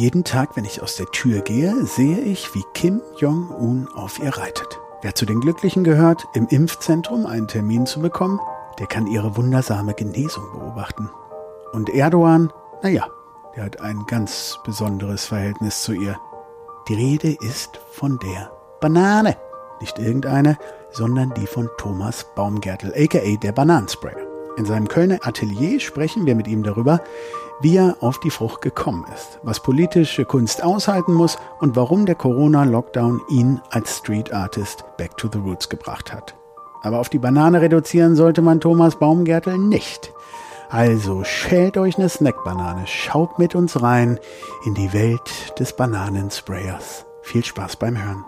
Jeden Tag, wenn ich aus der Tür gehe, sehe ich, wie Kim Jong-un auf ihr reitet. Wer zu den Glücklichen gehört, im Impfzentrum einen Termin zu bekommen, der kann ihre wundersame Genesung beobachten. Und Erdogan, naja, der hat ein ganz besonderes Verhältnis zu ihr. Die Rede ist von der Banane. Nicht irgendeine, sondern die von Thomas Baumgärtel, aka der Bananensprayer. In seinem Kölner Atelier sprechen wir mit ihm darüber, wie er auf die Frucht gekommen ist, was politische Kunst aushalten muss und warum der Corona-Lockdown ihn als Street Artist back to the roots gebracht hat. Aber auf die Banane reduzieren sollte man Thomas Baumgärtel nicht. Also schält euch eine Snackbanane, schaut mit uns rein in die Welt des Bananensprayers. Viel Spaß beim Hören.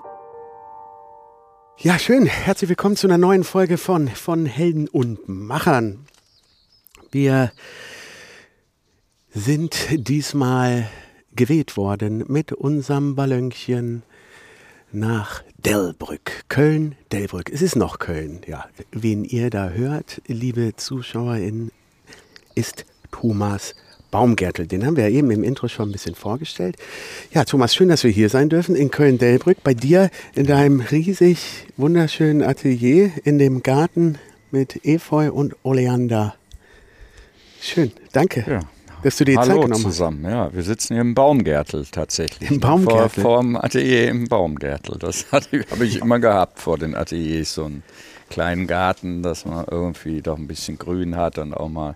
Ja, schön. Herzlich willkommen zu einer neuen Folge von, von Helden und Machern. Wir sind diesmal geweht worden mit unserem Ballönchen nach Delbrück. Köln, Delbrück. Es ist noch Köln, ja. Wen ihr da hört, liebe ZuschauerInnen, ist Thomas Baumgärtel. Den haben wir ja eben im Intro schon ein bisschen vorgestellt. Ja, Thomas, schön, dass wir hier sein dürfen in Köln-Delbrück. Bei dir in deinem riesig wunderschönen Atelier in dem Garten mit Efeu und Oleander. Schön, danke. Ja. Dass du dir Hallo Zeit genommen zusammen, ja. Wir sitzen hier im Baumgärtel tatsächlich. Im Baumgärtel? Vor, vor dem Atelier im Baumgärtel. Das habe ich immer gehabt vor den Ateliers, so einen kleinen Garten, dass man irgendwie doch ein bisschen Grün hat und auch mal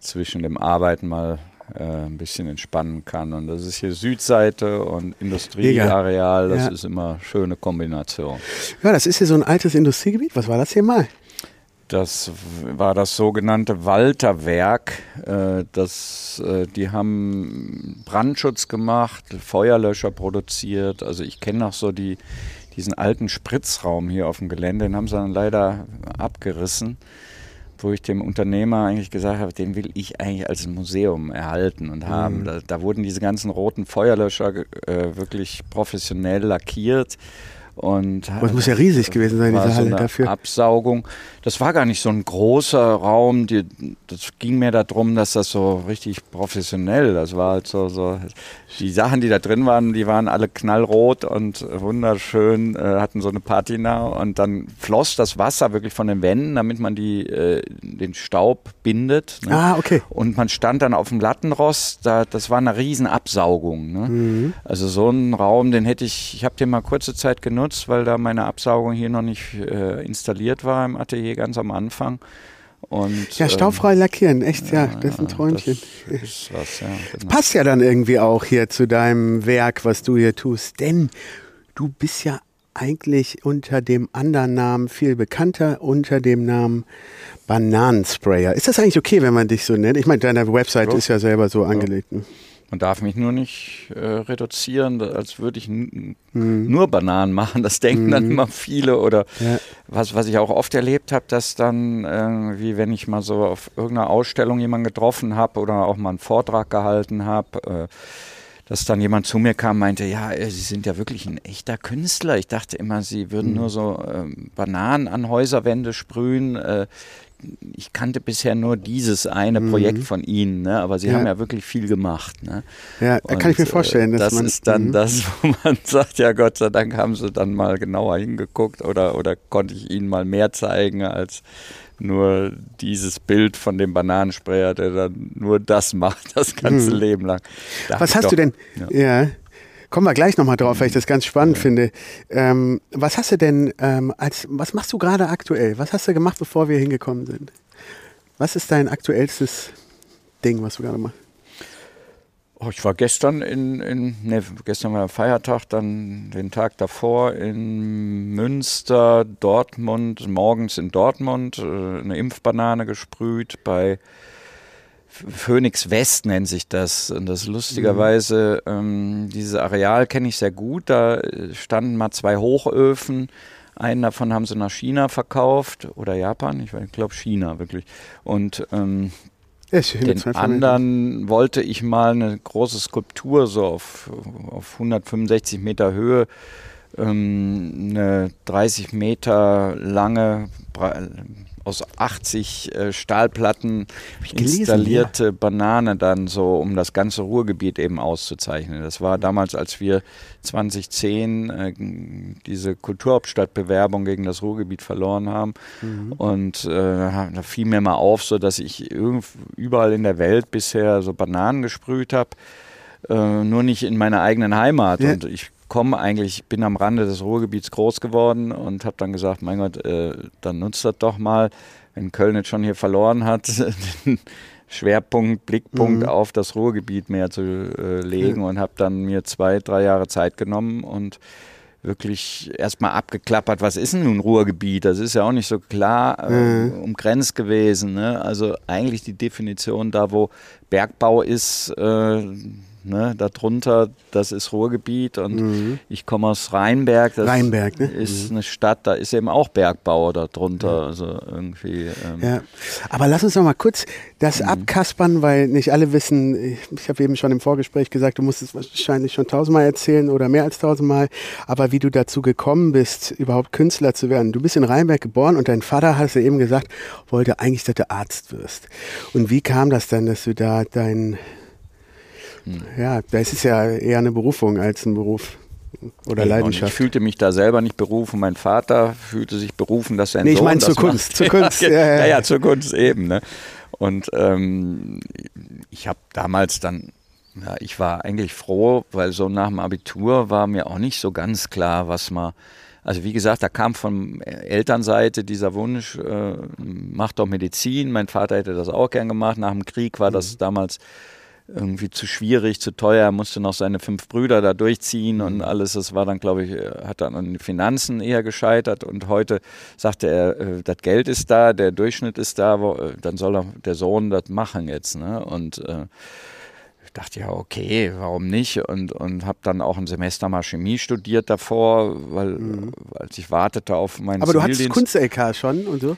zwischen dem Arbeiten mal äh, ein bisschen entspannen kann. Und das ist hier Südseite und Industrieareal, das ja. ist immer eine schöne Kombination. Ja, das ist hier so ein altes Industriegebiet. Was war das hier mal? Das war das sogenannte Walterwerk. Äh, das, äh, die haben Brandschutz gemacht, Feuerlöscher produziert. Also ich kenne noch so die, diesen alten Spritzraum hier auf dem Gelände, den haben sie dann leider abgerissen wo ich dem Unternehmer eigentlich gesagt habe, den will ich eigentlich als Museum erhalten und haben. Mhm. Da, da, wurden diese ganzen roten Feuerlöscher äh, wirklich professionell lackiert und das muss ja riesig gewesen sein, diese Halle so dafür. Absaugung. Das war gar nicht so ein großer Raum. Die, das ging mir darum, dass das so richtig professionell, das war halt so, so, die Sachen, die da drin waren, die waren alle knallrot und wunderschön, äh, hatten so eine Patina und dann floss das Wasser wirklich von den Wänden, damit man die, äh, den Staub bindet. Ne? Ah, okay. Und man stand dann auf dem Lattenrost, da, das war eine riesen Absaugung. Ne? Mhm. Also so einen Raum, den hätte ich, ich habe den mal kurze Zeit genutzt, benutzt, weil da meine Absaugung hier noch nicht äh, installiert war im Atelier ganz am Anfang. Und, ja, staubfrei ähm, lackieren, echt, ja, das ist ein Träumchen. Das was, ja, genau. passt ja dann irgendwie auch hier zu deinem Werk, was du hier tust, denn du bist ja eigentlich unter dem anderen Namen viel bekannter, unter dem Namen Bananensprayer. Ist das eigentlich okay, wenn man dich so nennt? Ich meine, deine Website ja. ist ja selber so ja. angelegt. Ne? Man darf mich nur nicht äh, reduzieren, als würde ich mhm. nur Bananen machen. Das denken mhm. dann immer viele. Oder ja. was, was ich auch oft erlebt habe, dass dann, äh, wie wenn ich mal so auf irgendeiner Ausstellung jemanden getroffen habe oder auch mal einen Vortrag gehalten habe, äh, dass dann jemand zu mir kam und meinte, ja, äh, Sie sind ja wirklich ein echter Künstler. Ich dachte immer, Sie würden mhm. nur so ähm, Bananen an Häuserwände sprühen. Äh, ich kannte bisher nur dieses eine mhm. Projekt von Ihnen, ne? aber Sie ja. haben ja wirklich viel gemacht. Ne? Ja, Und, kann ich mir vorstellen. das man, ist dann mhm. das, wo man sagt, ja Gott sei Dank haben Sie dann mal genauer hingeguckt oder, oder konnte ich Ihnen mal mehr zeigen als nur dieses Bild von dem Bananensprayer, der dann nur das macht, das ganze mhm. Leben lang. Da Was hast doch, du denn? Ja. ja. Kommen wir gleich nochmal drauf, weil ich das ganz spannend ja. finde. Ähm, was hast du denn ähm, als, was machst du gerade aktuell? Was hast du gemacht, bevor wir hingekommen sind? Was ist dein aktuellstes Ding, was du gerade machst? Oh, ich war gestern in, in ne, gestern war der Feiertag, dann den Tag davor in Münster, Dortmund, morgens in Dortmund, äh, eine Impfbanane gesprüht bei Phoenix West nennt sich das. Und das lustigerweise, mhm. ähm, dieses Areal kenne ich sehr gut. Da standen mal zwei Hochöfen. Einen davon haben sie nach China verkauft oder Japan, ich glaube China wirklich. Und ähm, ja, den anderen wollte ich mal eine große Skulptur so auf, auf 165 Meter Höhe, ähm, eine 30 Meter lange aus 80 äh, Stahlplatten installierte gelesen, ja. Banane dann so, um das ganze Ruhrgebiet eben auszuzeichnen. Das war damals, als wir 2010 äh, diese Kulturhauptstadtbewerbung gegen das Ruhrgebiet verloren haben. Mhm. Und äh, da fiel mir mal auf, so dass ich überall in der Welt bisher so Bananen gesprüht habe. Äh, nur nicht in meiner eigenen Heimat. Ja. Und ich komme eigentlich, bin am Rande des Ruhrgebiets groß geworden und habe dann gesagt, mein Gott, äh, dann nutzt das doch mal, wenn Köln jetzt schon hier verloren hat, den Schwerpunkt, Blickpunkt mhm. auf das Ruhrgebiet mehr zu äh, legen ja. und habe dann mir zwei, drei Jahre Zeit genommen und wirklich erstmal abgeklappert, was ist denn nun Ruhrgebiet? Das ist ja auch nicht so klar äh, mhm. umgrenzt gewesen. Ne? Also eigentlich die Definition da, wo Bergbau ist, äh, Ne, darunter, das ist Ruhrgebiet und mhm. ich komme aus Rheinberg. Das Rheinberg, ne? ist mhm. eine Stadt, da ist eben auch Bergbau darunter. Ja. Also irgendwie. Ähm ja. Aber lass uns noch mal kurz das mhm. abkaspern, weil nicht alle wissen, ich habe eben schon im Vorgespräch gesagt, du musst es wahrscheinlich schon tausendmal erzählen oder mehr als tausendmal, aber wie du dazu gekommen bist, überhaupt Künstler zu werden. Du bist in Rheinberg geboren und dein Vater, hast du eben gesagt, wollte eigentlich, dass du Arzt wirst. Und wie kam das dann, dass du da dein hm. Ja, das ist ja eher eine Berufung als ein Beruf oder nee, Leidenschaft. ich fühlte mich da selber nicht berufen. Mein Vater fühlte sich berufen, dass er nee, ich meine zur Kunst, zur Kunst. ja, ja, ja, ja, zur Kunst eben. Ne? Und ähm, ich habe damals dann, ja, ich war eigentlich froh, weil so nach dem Abitur war mir auch nicht so ganz klar, was man also wie gesagt, da kam von Elternseite dieser Wunsch, äh, mach doch Medizin. Mein Vater hätte das auch gern gemacht. Nach dem Krieg war das mhm. damals irgendwie zu schwierig, zu teuer, er musste noch seine fünf Brüder da durchziehen und mhm. alles. Das war dann, glaube ich, äh, hat dann an den Finanzen eher gescheitert und heute sagte er, äh, das Geld ist da, der Durchschnitt ist da, wo, äh, dann soll der Sohn das machen jetzt. Ne? Und äh, ich dachte ja, okay, warum nicht? Und, und habe dann auch ein Semester mal Chemie studiert davor, weil mhm. als ich wartete auf meinen Aber du hattest Kunst-LK schon und so?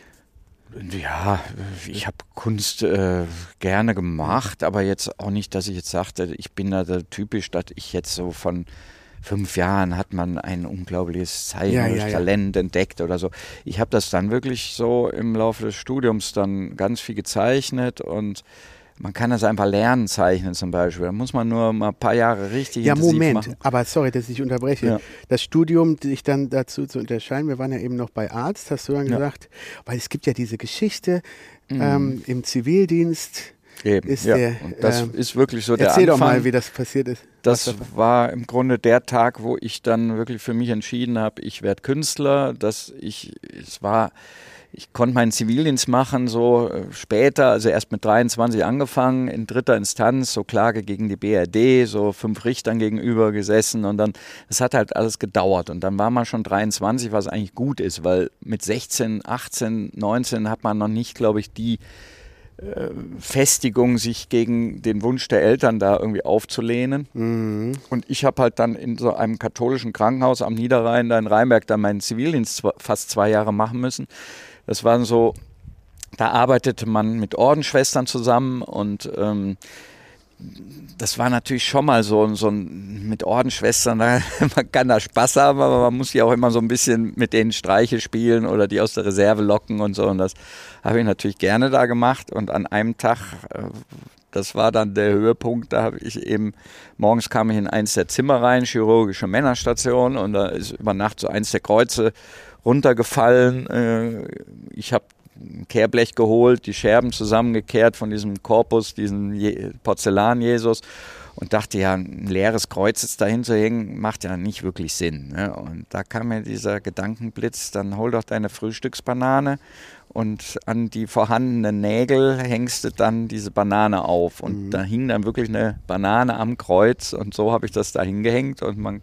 Ja, ich habe Kunst äh, gerne gemacht, aber jetzt auch nicht, dass ich jetzt sagte, ich bin da typisch, dass ich jetzt so von fünf Jahren hat man ein unglaubliches zeichnerisches ja, ja, ja. Talent entdeckt oder so. Ich habe das dann wirklich so im Laufe des Studiums dann ganz viel gezeichnet und man kann das einfach lernen, zeichnen zum Beispiel. Da muss man nur mal ein paar Jahre richtig Ja, Moment, machen. aber sorry, dass ich unterbreche. Ja. Das Studium, sich dann dazu zu unterscheiden, wir waren ja eben noch bei Arzt, hast du dann ja. gesagt, weil es gibt ja diese Geschichte mhm. ähm, im Zivildienst. Eben, ist ja. Der, und das ähm, ist wirklich so der Erzähl Anfang. doch mal, wie das passiert ist. Das war im Grunde der Tag, wo ich dann wirklich für mich entschieden habe, ich werde Künstler, dass ich, es war, ich konnte meinen Zivildienst machen, so äh, später, also erst mit 23 angefangen, in dritter Instanz, so Klage gegen die BRD, so fünf Richtern gegenüber gesessen und dann, das hat halt alles gedauert und dann war man schon 23, was eigentlich gut ist, weil mit 16, 18, 19 hat man noch nicht, glaube ich, die äh, Festigung, sich gegen den Wunsch der Eltern da irgendwie aufzulehnen. Mhm. Und ich habe halt dann in so einem katholischen Krankenhaus am Niederrhein, da in Rheinberg, dann meinen Zivildienst fast zwei Jahre machen müssen. Das waren so, da arbeitete man mit Ordensschwestern zusammen und ähm, das war natürlich schon mal so, so ein, mit Ordensschwestern, man kann da Spaß haben, aber man muss ja auch immer so ein bisschen mit denen Streiche spielen oder die aus der Reserve locken und so. Und das habe ich natürlich gerne da gemacht. Und an einem Tag, äh, das war dann der Höhepunkt, da habe ich eben, morgens kam ich in eins der Zimmer rein, chirurgische Männerstation, und da ist über Nacht so eins der Kreuze runtergefallen. Äh, ich habe ein Kehrblech geholt, die Scherben zusammengekehrt von diesem Korpus, diesem Porzellan-Jesus und dachte ja, ein leeres Kreuz jetzt dahin zu hängen, macht ja nicht wirklich Sinn. Ne? Und da kam mir dieser Gedankenblitz, dann hol doch deine Frühstücksbanane und an die vorhandenen Nägel hängst du dann diese Banane auf. Und mhm. da hing dann wirklich eine Banane am Kreuz und so habe ich das da hingehängt und man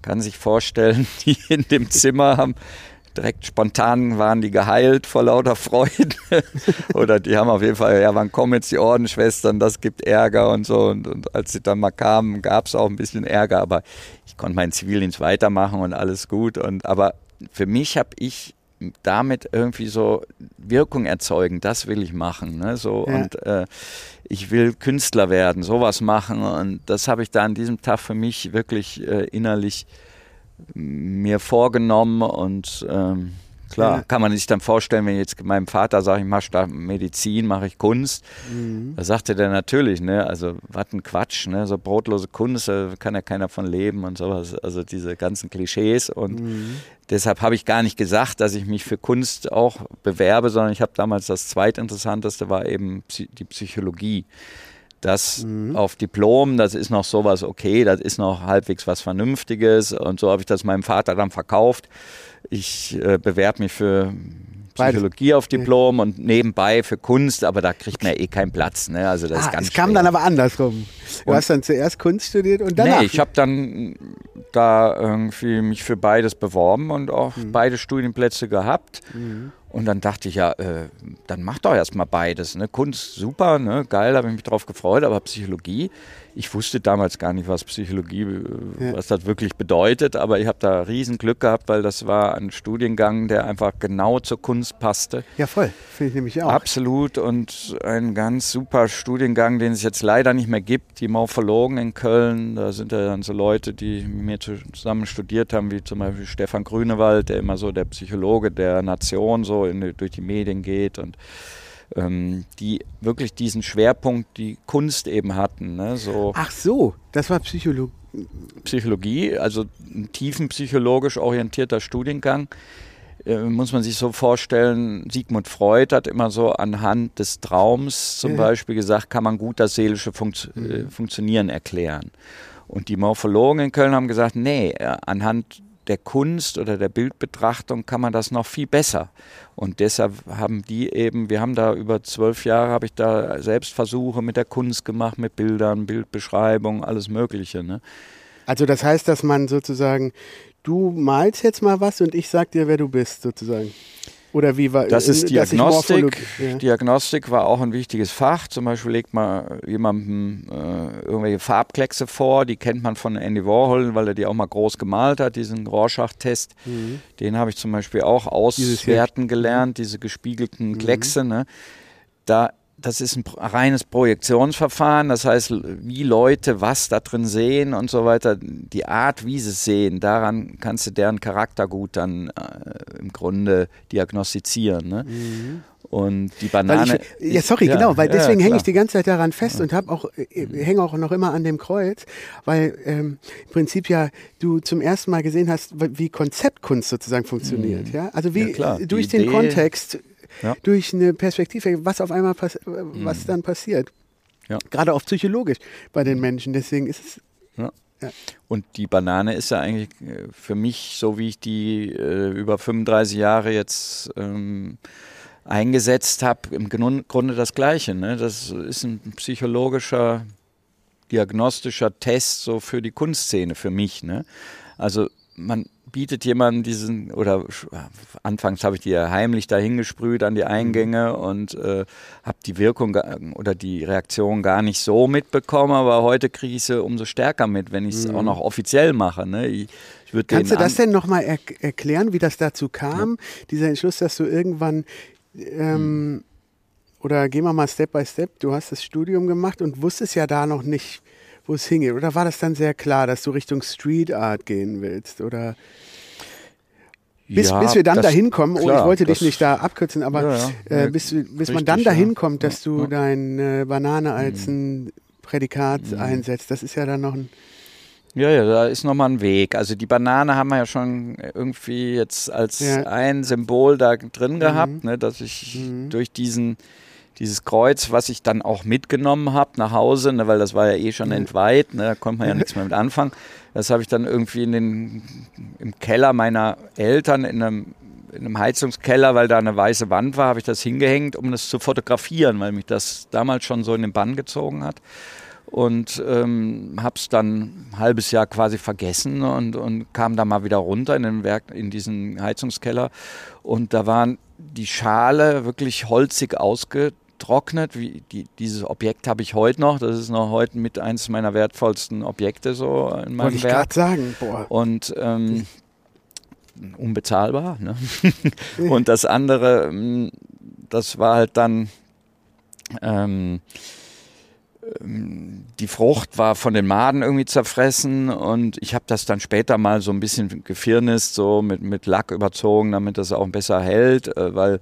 kann sich vorstellen, die in dem Zimmer haben direkt spontan waren die geheilt vor lauter Freude. Oder die haben auf jeden Fall, ja, wann kommen jetzt die Ordensschwestern, das gibt Ärger und so. Und, und als sie dann mal kamen, gab es auch ein bisschen Ärger, aber ich konnte meinen Zivildienst weitermachen und alles gut. Und aber für mich habe ich damit irgendwie so Wirkung erzeugen, das will ich machen. Ne? So, ja. Und äh, ich will Künstler werden, sowas machen. Und das habe ich da an diesem Tag für mich wirklich äh, innerlich mir vorgenommen und ähm, klar. Ja. Kann man sich dann vorstellen, wenn ich jetzt meinem Vater sage, ich mache da Medizin, mache ich Kunst, Mhm. da sagte der natürlich, ne, also was ein Quatsch, ne, so brotlose Kunst, da kann ja keiner von leben und sowas, also diese ganzen Klischees und Mhm. deshalb habe ich gar nicht gesagt, dass ich mich für Kunst auch bewerbe, sondern ich habe damals das zweitinteressanteste war eben die Psychologie. Das Mhm. auf Diplom, das ist noch sowas okay, das ist noch halbwegs was Vernünftiges und so habe ich das meinem Vater dann verkauft. Ich äh, bewerbe mich für. Psychologie auf Diplom und nebenbei für Kunst, aber da kriegt man ja eh keinen Platz. Ne? Also das ist Ah, ganz es kam schwer. dann aber andersrum. Du Und- hast dann zuerst Kunst studiert und danach. Nee, ich habe dann da irgendwie mich für beides beworben und auch Mhm. beide Studienplätze gehabt. Und dann dachte ich, ja, äh, dann mach doch erstmal beides. Ne? Kunst, super, ne? geil, habe ich mich drauf gefreut, aber Psychologie, ich wusste damals gar nicht, was Psychologie, äh, Ja. was das wirklich bedeutet, aber ich habe da riesen Glück gehabt, weil das war ein Studiengang, der einfach genau zur Kunst passte. ja, voll. Finde ich nämlich auch. Absolut und ein ganz super Studiengang, den es jetzt leider nicht mehr gibt. Die Morphologen in Köln, da sind ja dann so Leute, die mit mir zusammen studiert haben, wie zum Beispiel Stefan Grünewald, der immer so der Psychologe der Nation so in, durch die Medien geht und ähm, die wirklich diesen Schwerpunkt, die Kunst eben hatten. Ne? So Ach so, das war Psychologie. Psychologie, also ein tiefenpsychologisch orientierter Studiengang. Äh, muss man sich so vorstellen, Sigmund Freud hat immer so anhand des Traums zum Ja. Beispiel gesagt, kann man gut das seelische Funkt äh, Funktionieren erklären. Und die Morphologen in Köln haben gesagt, nee, äh, anhand der Kunst oder der Bildbetrachtung kann man das noch viel besser. Und deshalb haben die eben, wir haben da über zwölf Jahre, habe ich da Selbstversuche mit der Kunst gemacht, mit Bildern, Bildbeschreibung, alles Mögliche. Ne? Also das heißt, dass man sozusagen, du malst jetzt mal was und ich sag dir, wer du bist, sozusagen. Oder wie war Das ist ich Diagnostik. Ja. Diagnostik war auch ein wichtiges Fach. Zum Beispiel legt man jemandem äh, irgendwelche Farbkleckse vor, die kennt man von Andy Warhol, weil er die auch mal groß gemalt hat, diesen Rorschach-Test. Mhm. Den habe ich zum Beispiel auch auswerten gelernt, diese gespiegelten Mhm. Kleckse. Ne? Da, das ist ein reines Projektionsverfahren, das heißt, wie Leute was da drin sehen und so weiter, die Art, wie sie es sehen, daran kannst du deren Charakter gut dann äh, im Grunde diagnostizieren. Ne? Und die Banane. ich, ja, sorry, genau, weil ja, deswegen hänge klar. ich die ganze Zeit daran fest und habe auch äh, hänge auch noch immer an dem Kreuz, weil ähm, im Prinzip ja du zum ersten Mal gesehen hast, wie Konzeptkunst sozusagen funktioniert, ja? Also wie Mhm. Ja, klar, äh, durch die den Idee- Kontext, Ja. durch eine Perspektive, was auf einmal was dann passiert. Ja. Gerade auch psychologisch bei den Menschen, deswegen ist es Ja. Ja. Und die Banane ist ja eigentlich äh, für mich, so wie ich die äh, über 35 Jahre jetzt ähm, eingesetzt habe, im Grunde das Gleiche. Ne? Das ist ein psychologischer, diagnostischer Test so für die Kunstszene, für mich. Ne? Also man bietet jemandem diesen, oder sch- anfangs habe ich die ja heimlich dahin gesprüht an die Eingänge und äh, habe die Wirkung oder die Reaktion gar nicht so mitbekommen, aber heute kriege ich sie umso stärker mit, wenn ich es auch noch offiziell mache. Ne? Ich, ich Kannst du das denn nochmal er erklären, wie das dazu kam? Dieser Entschluss, dass du irgendwann, ähm, oder gehen wir mal Step by Step, du hast das Studium gemacht und wusstest ja da noch nicht, wo es hingeht. Oder war das dann sehr klar, dass du Richtung Street Art gehen willst? Oder bis, Ja, bis wir dann dahin kommen, oh, ich wollte dich das- nicht da abkürzen, aber Ja, ja. äh, bis, bis man richtig, dann ja. dahin kommt, dass du deine Banane als ein Prädikat Mhm. einsetzt, das ist ja dann noch ein. Ja, ja, da ist nochmal ein Weg. Also die Banane haben wir ja schon irgendwie jetzt als ein Symbol da drin gehabt, ne, dass ich Mhm. durch diesen dieses Kreuz, was ich dann auch mitgenommen habe nach Hause, ne, weil das war ja eh schon entweiht, ne, da konnte man ja nichts mehr mit anfangen. Das habe ich dann irgendwie in den, im Keller meiner Eltern in einem, in einem Heizungskeller, weil da eine weiße Wand war, habe ich das hingehängt, um das zu fotografieren, weil mich das damals schon so in den Bann gezogen hat. Und ähm, habe es dann ein halbes Jahr quasi vergessen und, und kam da mal wieder runter in den Werk, in diesen Heizungskeller. Und da waren die Schale wirklich holzig ausgetrocknet. Wie, die, dieses Objekt habe ich heute noch. Das ist noch heute mit eines meiner wertvollsten Objekte so in Wollte meinem ich Werk. gerade sagen, boah. Und ähm, unbezahlbar. Ne? Und das andere, ähm, das war halt dann ähm, die Frucht war von den Maden irgendwie zerfressen und ich habe das dann später mal so ein bisschen gefirnist, so mit, mit Lack überzogen, damit das auch besser hält, äh, weil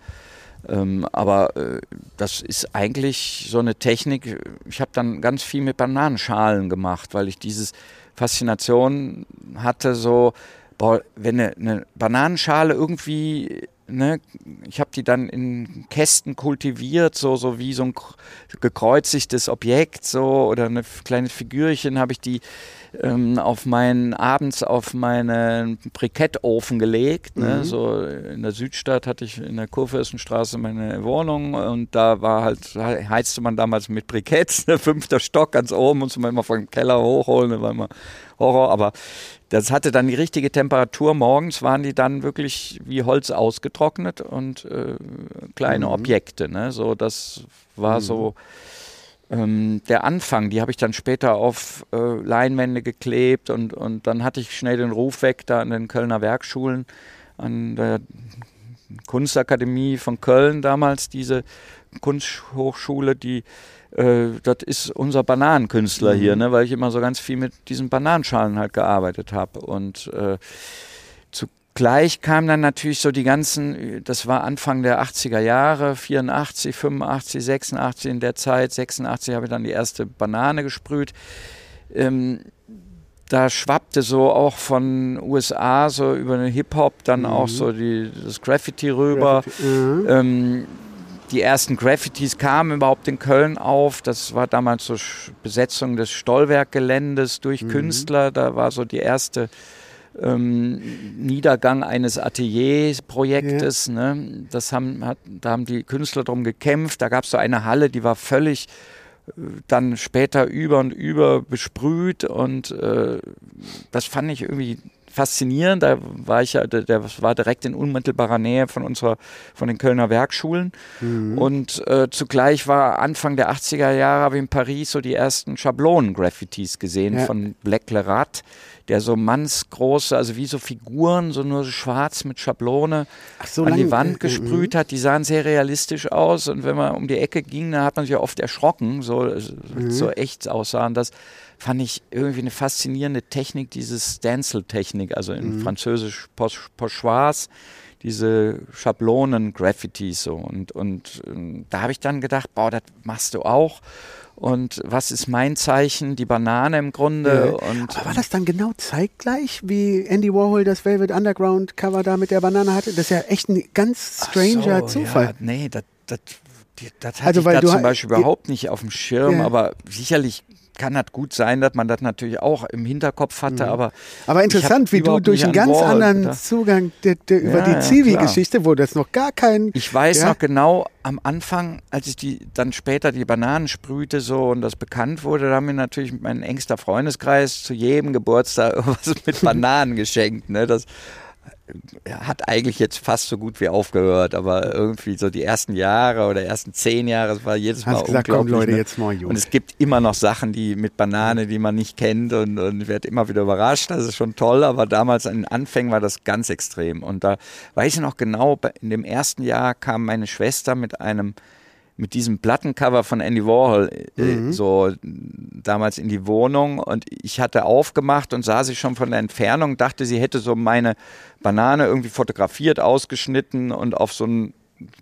ähm, aber äh, das ist eigentlich so eine Technik. Ich habe dann ganz viel mit Bananenschalen gemacht, weil ich dieses Faszination hatte, so, boah, wenn eine, eine Bananenschale irgendwie Ne, ich habe die dann in Kästen kultiviert, so, so wie so ein gekreuzigtes Objekt, so oder ein kleines Figürchen habe ich die ähm, auf meinen abends auf meinen Brikettofen gelegt. Ne? Mhm. So in der Südstadt hatte ich in der Kurfürstenstraße meine Wohnung und da war halt heizte man damals mit Briketts, ne? fünfter Stock ganz oben, musste man immer vom Keller hochholen, das war immer Horror, aber das hatte dann die richtige Temperatur. Morgens waren die dann wirklich wie Holz ausgetrocknet und äh, kleine mhm. Objekte. Ne? So, das war mhm. so ähm, der Anfang, die habe ich dann später auf äh, Leinwände geklebt und, und dann hatte ich schnell den Ruf weg da an den Kölner Werkschulen, an der Kunstakademie von Köln damals, diese Kunsthochschule, die äh, das ist unser Bananenkünstler mhm. hier, ne, weil ich immer so ganz viel mit diesen Bananenschalen halt gearbeitet habe und äh, zu Gleich kamen dann natürlich so die ganzen, das war Anfang der 80er Jahre, 84, 85, 86 in der Zeit, 86 habe ich dann die erste Banane gesprüht. Ähm, da schwappte so auch von USA so über den Hip-Hop dann mhm. auch so die, das Graffiti rüber. Graffiti, mhm. ähm, die ersten Graffitis kamen überhaupt in Köln auf. Das war damals so Besetzung des Stollwerkgeländes durch mhm. Künstler. Da war so die erste ähm, Niedergang eines Atelierprojektes. Ja. Ne? Das haben, hat, da haben die Künstler drum gekämpft. Da gab es so eine Halle, die war völlig äh, dann später über und über besprüht und äh, das fand ich irgendwie faszinierend. Da war ich ja, der, war direkt in unmittelbarer Nähe von unserer, von den Kölner Werkschulen. Mhm. Und äh, zugleich war Anfang der 80er Jahre habe ich in Paris so die ersten Schablonen-Graffitis gesehen ja. von Black Lerat der so mannsgroße, also wie so Figuren, so nur schwarz mit Schablone so, an die Wand äh, gesprüht äh, hat. Die sahen sehr realistisch aus und wenn man um die Ecke ging, da hat man sich ja oft erschrocken, so, mhm. so echt aussahen. Das fand ich irgendwie eine faszinierende Technik, diese Stencil-Technik, also in mhm. Französisch Pochoise diese Schablonen-Graffitis so. Und, und, und ähm, da habe ich dann gedacht, boah, das machst du auch und was ist mein Zeichen, die Banane im Grunde. Ja. Und Aber war das dann genau zeitgleich, wie Andy Warhol das Velvet Underground Cover da mit der Banane hatte? Das ist ja echt ein ganz stranger so, Zufall. Ja, nee, das, das, das hatte also, ich da zum Beispiel überhaupt nicht auf dem Schirm, ja. aber sicherlich kann das gut sein, dass man das natürlich auch im Hinterkopf hatte, mhm. aber. Aber interessant, wie du durch einen ganz Wall anderen gedacht. Zugang de, de, ja, über die Zivi-Geschichte, wo das noch gar kein. Ich weiß ja. noch genau, am Anfang, als ich die dann später die Bananen sprühte so und das bekannt wurde, da haben mir natürlich mein engster Freundeskreis zu jedem Geburtstag irgendwas mit Bananen geschenkt. Ne? Das hat eigentlich jetzt fast so gut wie aufgehört, aber irgendwie so die ersten Jahre oder ersten zehn Jahre, es war jedes Mal Hast gesagt, unglaublich. Komm, Leute, ne? jetzt mal und es gibt immer noch Sachen, die mit Banane, die man nicht kennt und, und wird immer wieder überrascht. Das ist schon toll, aber damals an den Anfängen war das ganz extrem. Und da weiß ich noch genau, in dem ersten Jahr kam meine Schwester mit einem mit diesem Plattencover von Andy Warhol äh, mhm. so damals in die Wohnung und ich hatte aufgemacht und sah sie schon von der Entfernung, dachte, sie hätte so meine Banane irgendwie fotografiert, ausgeschnitten und auf so ein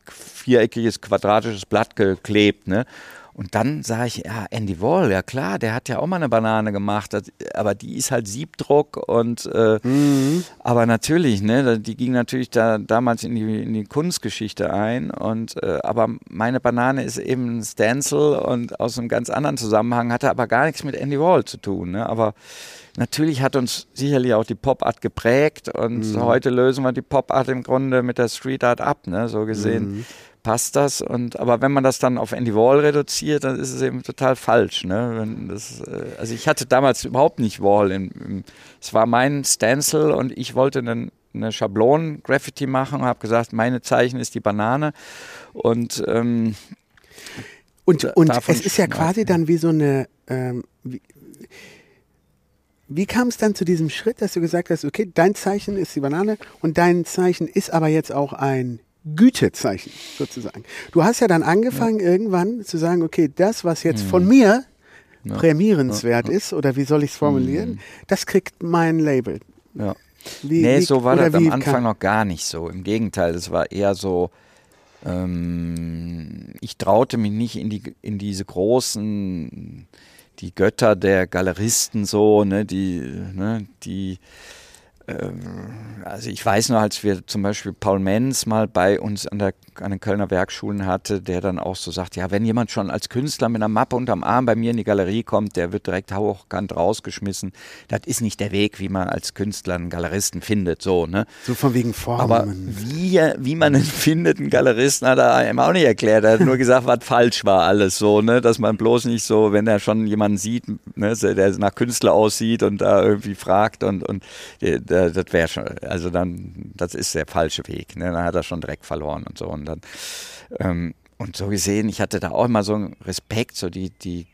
viereckiges, quadratisches Blatt geklebt. Ne? Und dann sah ich, ja, Andy Wall, ja klar, der hat ja auch mal eine Banane gemacht, aber die ist halt Siebdruck und äh, mhm. aber natürlich, ne, die ging natürlich da damals in die, in die Kunstgeschichte ein und äh, aber meine Banane ist eben ein Stencil und aus einem ganz anderen Zusammenhang, hatte aber gar nichts mit Andy Wall zu tun, ne, aber natürlich hat uns sicherlich auch die Pop Art geprägt und mhm. heute lösen wir die Pop Art im Grunde mit der Street Art ab, ne, so gesehen. Mhm passt das. Und aber wenn man das dann auf Andy Wall reduziert, dann ist es eben total falsch. Ne? Das, äh, also ich hatte damals überhaupt nicht Wall. Es war mein Stencil und ich wollte einen, eine Schablonen-Graffiti machen und habe gesagt, meine Zeichen ist die Banane. Und ähm, und, und es ist ja quasi dann wie so eine, ähm, wie, wie kam es dann zu diesem Schritt, dass du gesagt hast, okay, dein Zeichen ist die Banane und dein Zeichen ist aber jetzt auch ein Gütezeichen sozusagen. Du hast ja dann angefangen ja. irgendwann zu sagen, okay, das, was jetzt mhm. von mir Ne? prämierenswert ist, oder wie soll ich es formulieren, das kriegt mein Label. Ja. Wie, nee, wie- so war das am Anfang noch gar nicht so. Im Gegenteil, es war eher so, ähm, ich traute mich nicht in, die, in diese großen, die Götter der Galeristen so, ne, die, ne, die, also ich weiß noch, als wir zum Beispiel Paul Menz mal bei uns an, der, an den Kölner Werkschulen hatte, der dann auch so sagt, ja, wenn jemand schon als Künstler mit einer Mappe unterm Arm bei mir in die Galerie kommt, der wird direkt hochkant rausgeschmissen. Das ist nicht der Weg, wie man als Künstler einen Galeristen findet, so, ne? So von wegen Formen. Aber wie, wie man einen findet, einen Galeristen, hat er einem auch nicht erklärt. Er hat nur gesagt, was falsch war alles so, ne? Dass man bloß nicht so, wenn er schon jemanden sieht, ne, der nach Künstler aussieht und da irgendwie fragt und, und der- das wäre schon, also dann, das ist der falsche Weg. Ne? Dann hat er schon direkt verloren und so. Und dann, ähm, und so gesehen, ich hatte da auch immer so einen Respekt, so die, die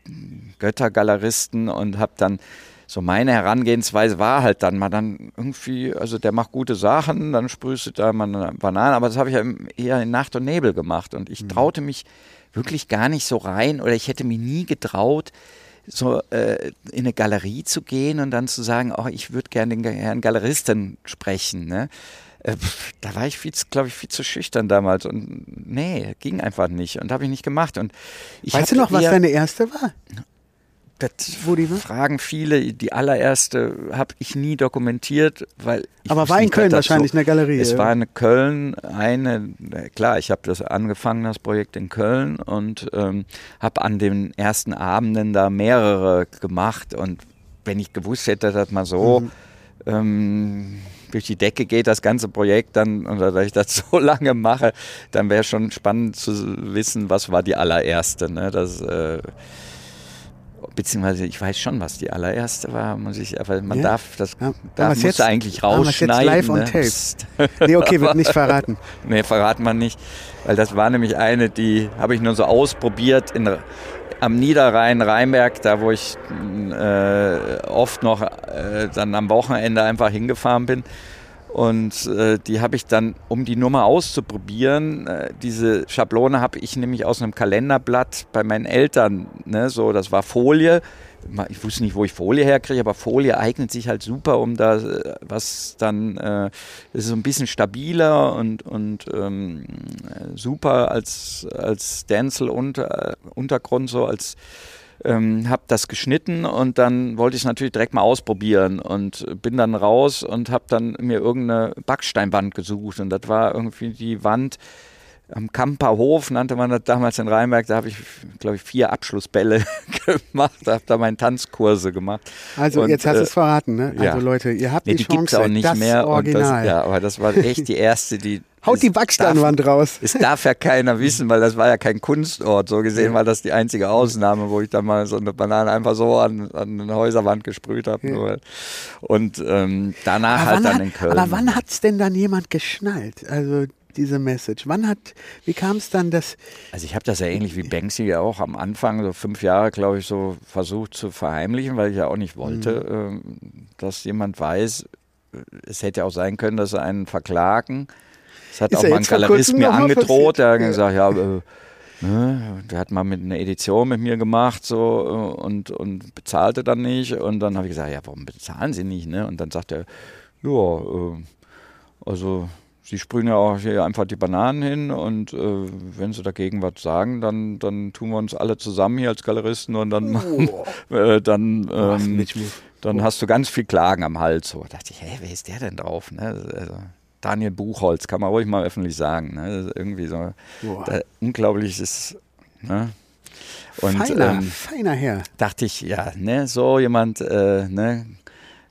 Göttergaleristen und habe dann so meine Herangehensweise war halt dann mal dann irgendwie, also der macht gute Sachen, dann sprühst du da mal eine Banane, aber das habe ich ja eher in Nacht und Nebel gemacht und ich traute mich wirklich gar nicht so rein oder ich hätte mir nie getraut, so äh, in eine Galerie zu gehen und dann zu sagen, oh, ich würde gerne den Herrn Galeristen sprechen, ne? Äh, Da war ich glaube ich, viel zu schüchtern damals und nee, ging einfach nicht und habe ich nicht gemacht und ich weißt du noch, was deine erste war? das Wo die war? fragen viele. Die allererste habe ich nie dokumentiert, weil ich Aber war in Köln wahrscheinlich so, eine Galerie. Es ja. war in Köln eine, klar, ich habe das angefangen, das Projekt in Köln und ähm, habe an den ersten Abenden da mehrere gemacht und wenn ich gewusst hätte, dass mal so Mhm. ähm, durch die Decke geht, das ganze Projekt, dann, oder dass ich das so lange mache, dann wäre schon spannend zu wissen, was war die allererste. Ne? Das, äh, beziehungsweise ich weiß schon, was die allererste war, muss ich, aber man Ja? darf das Ja, darf, muss jetzt- eigentlich wir's jetzt rausschneiden. live on ne? tape? Psst. Nee, okay, wird nicht verraten. Nee, verrat man nicht. Weil das war nämlich eine, die habe ich nur so ausprobiert in, am Niederrhein, Rheinberg, da wo ich äh, oft noch äh, dann am Wochenende einfach hingefahren bin. Und äh, die habe ich dann, um die Nummer auszuprobieren, äh, diese Schablone habe ich nämlich aus einem Kalenderblatt bei meinen Eltern, ne, so, das war Folie. Ich wusste nicht, wo ich Folie herkriege, aber Folie eignet sich halt super, um da äh, was dann, äh, ist so ein bisschen stabiler und, und ähm, äh, super als, als Stencil unter, Untergrund, so als ähm, habe das geschnitten und dann wollte ich es natürlich direkt mal ausprobieren und bin dann raus und habe dann mir irgendeine Backsteinwand gesucht und das war irgendwie die Wand am Kamperhof, nannte man das damals in Rheinberg, da habe ich, glaube ich, vier Abschlussbälle gemacht, habe da meine Tanzkurse gemacht. Also Und, jetzt hast du äh, es verraten, ne? Also ja. Leute, ihr habt Nee, die die Chance, auch nicht das mehr. Original. das, ja, aber das war echt die erste, die. Haut die Backsteinwand raus. Es darf ja keiner wissen, weil das war ja kein Kunstort. So gesehen war das die einzige Ausnahme, wo ich dann mal so eine Banane einfach so an, an eine Häuserwand gesprüht habe. nur. Und ähm, danach Aber halt dann hat- in Köln. Aber wann hat es denn dann jemand geschnallt? Also diese Message. Wann hat, wie kam es dann, dass, Also ich habe das ja ähnlich wie Banksy ja auch am Anfang, so fünf Jahre, glaube ich, so versucht zu verheimlichen, weil ich ja auch nicht wollte, ähm, dass jemand weiß, es hätte auch sein können, dass sie einen verklagen. Das hat Ist auch ja mal ein Galerist mir angedroht, der hat gesagt, ja, äh, ne, der hat mal mit einer Edition mit mir gemacht so äh, und, und bezahlte dann nicht. Und dann habe ich gesagt, ja, warum bezahlen Sie nicht? Ne? Und dann sagt er, ja, äh, also Sie sprühen ja auch hier einfach die Bananen hin und äh, wenn Sie dagegen was sagen, dann, dann tun wir uns alle zusammen hier als Galeristen und dann, äh, dann, Oh, ähm, dann hast du ganz viel Klagen am Hals. So da dachte ich, hä, wer ist der denn drauf? Ne? Also, Daniel Buchholz, kann man ruhig mal öffentlich sagen. Ne? Irgendwie so Boah. da, unglaublich ist. Ne? Und feiner, ähm, feiner Herr. dachte ich, ja, ne, so jemand, äh, ne,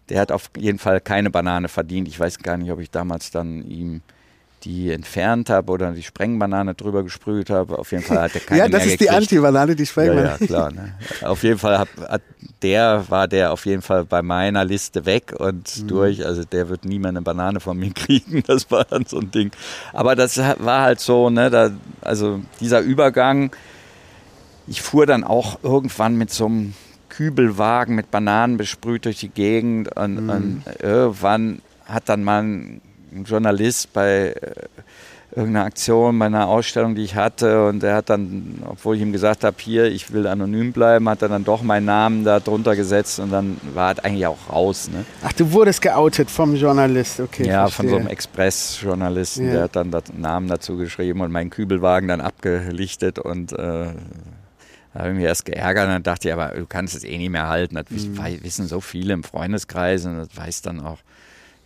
der hat auf jeden Fall keine Banane verdient. Ich weiß gar nicht, ob ich damals dann ihm die entfernt habe oder die Sprengbanane drüber gesprüht habe. Auf jeden Fall hat er keine Ja, das ist die gekriegt. Anti-Banane, die Ja, Sprengbanane. ja, klar. Ne? Auf jeden Fall hat, hat der war der auf jeden Fall bei meiner Liste weg und Mhm. durch. Also der wird nie mehr eine Banane von mir kriegen. Das war dann so ein Ding. Aber das war halt so, ne, da, also dieser Übergang. Ich fuhr dann auch irgendwann mit so einem Kübelwagen mit Bananen besprüht durch die Gegend und, Mhm. und irgendwann hat dann mal ein Journalist bei äh, irgendeine Aktion bei einer Ausstellung, die ich hatte. Und er hat dann, obwohl ich ihm gesagt habe, hier, ich will anonym bleiben, hat er dann doch meinen Namen da drunter gesetzt und dann war es eigentlich auch raus. Ne? Ach, du wurdest geoutet vom Journalist, okay. Ja, verstehe. von so einem Express-Journalisten, ja. der hat dann den Namen dazu geschrieben und meinen Kübelwagen dann abgelichtet und äh, da habe ich mich erst geärgert und dann dachte ich, aber du kannst es eh nicht mehr halten. Das mhm. wissen so viele im Freundeskreis und das weiß dann auch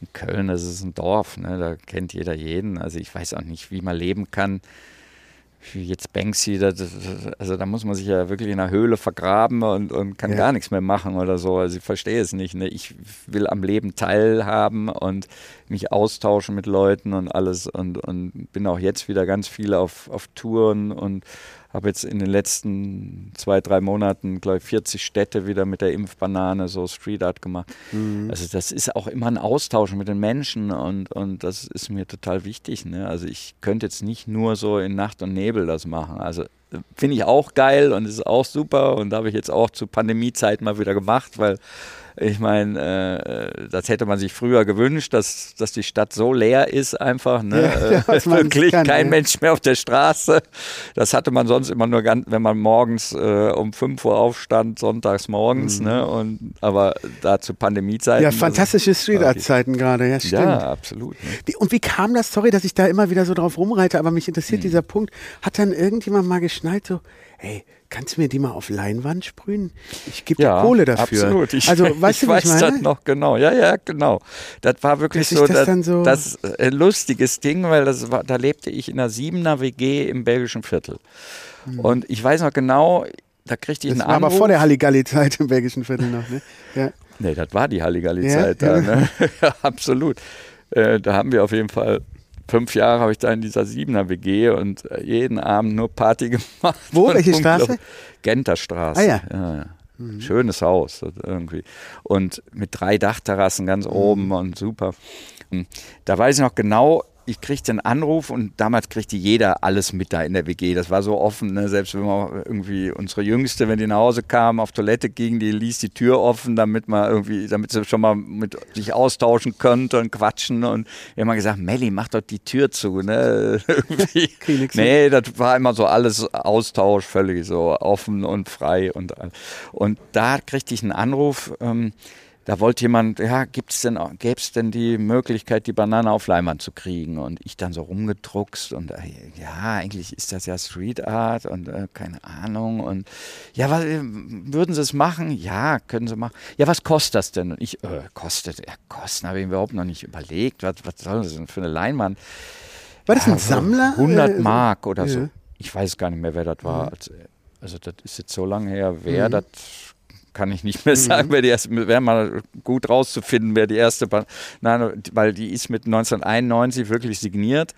in Köln, das ist ein Dorf, ne? da kennt jeder jeden. Also ich weiß auch nicht, wie man leben kann. Wie jetzt Banksy, das, also da muss man sich ja wirklich in einer Höhle vergraben und, und kann ja. gar nichts mehr machen oder so. Also ich verstehe es nicht. Ne? Ich will am Leben teilhaben und mich austauschen mit Leuten und alles und, und bin auch jetzt wieder ganz viel auf, auf Touren und habe jetzt in den letzten zwei, drei Monaten, glaube ich, 40 Städte wieder mit der Impfbanane so Street Art gemacht. Mhm. Also das ist auch immer ein Austausch mit den Menschen und, und das ist mir total wichtig. Ne? Also ich könnte jetzt nicht nur so in Nacht und Nebel das machen. Also äh, finde ich auch geil und ist auch super und habe ich jetzt auch zur Pandemiezeit mal wieder gemacht, weil ich meine, äh, das hätte man sich früher gewünscht, dass, dass die Stadt so leer ist einfach. Ne? Ja, ja, Wirklich kann, kein ja. Mensch mehr auf der Straße. Das hatte man sonst immer nur, ganz, wenn man morgens äh, um 5 Uhr aufstand, sonntags morgens. Mhm. Ne? Und, aber da zu Pandemiezeiten. Ja, fantastische Street Art Zeiten gerade, ja, stimmt. Ja, absolut. Ne? Und wie kam das? Sorry, dass ich da immer wieder so drauf rumreite, aber mich interessiert mhm. dieser Punkt. Hat dann irgendjemand mal geschnallt, so, hey, kannst du mir die mal auf Leinwand sprühen? Ich gebe ja, dir Kohle dafür. Absolut. Ich, also, weißt ich du, weiß ich das noch genau. Ja, ja, genau. Das war wirklich so, das, das, so das äh, lustiges Ding, weil das war, da lebte ich in einer siebener WG im belgischen Viertel. Hm. Und ich weiß noch genau, da kriegte ich das einen war Anruf. aber vor der Halligalli-Zeit im belgischen Viertel noch, ne? Ja. Nee, das war die Halligalli-Zeit ja, da. Ne? absolut. Äh, da haben wir auf jeden Fall fünf Jahre habe ich da in dieser Siebener WG und äh, jeden Abend nur Party gemacht. Wo? Welche Straße? Genterstraße. Ah ja. ja, ja. Mhm. Schönes Haus irgendwie. Und mit drei Dachterrassen ganz mhm. oben und super. Hm. Da weiß ich noch genau, ich kriegte einen Anruf und damals kriegte jeder alles mit da in der WG. Das war so offen, ne? selbst wenn man irgendwie unsere Jüngste, wenn die nach Hause kam, auf Toilette ging, die ließ die Tür offen, damit man irgendwie, damit sie schon mal mit sich austauschen könnte und quatschen. Und wir haben mal gesagt, Melli, mach doch die Tür zu. Ne? nee, das war immer so alles Austausch, völlig so offen und frei und und da kriegte ich einen Anruf. Ähm, da wollte jemand, ja, gibt's denn, gäbe es denn die Möglichkeit, die Banane auf Leinwand zu kriegen? Und ich dann so rumgedruckst und äh, ja, eigentlich ist das ja Street Art und äh, keine Ahnung. Und ja, was, äh, würden Sie es machen? Ja, können Sie machen. Ja, was kostet das denn? Und ich, äh, kostet, ja, kosten habe ich überhaupt noch nicht überlegt. Was, was soll das denn für eine Leinwand? War das ein ja, Sammler? 100 äh, Mark oder ja. so. Ich weiß gar nicht mehr, wer das war. Mhm. Also, das ist jetzt so lange her, wer mhm. das kann ich nicht mehr sagen, mhm. wer die erste, wäre mal gut rauszufinden, wer die erste, nein, weil die ist mit 1991 wirklich signiert.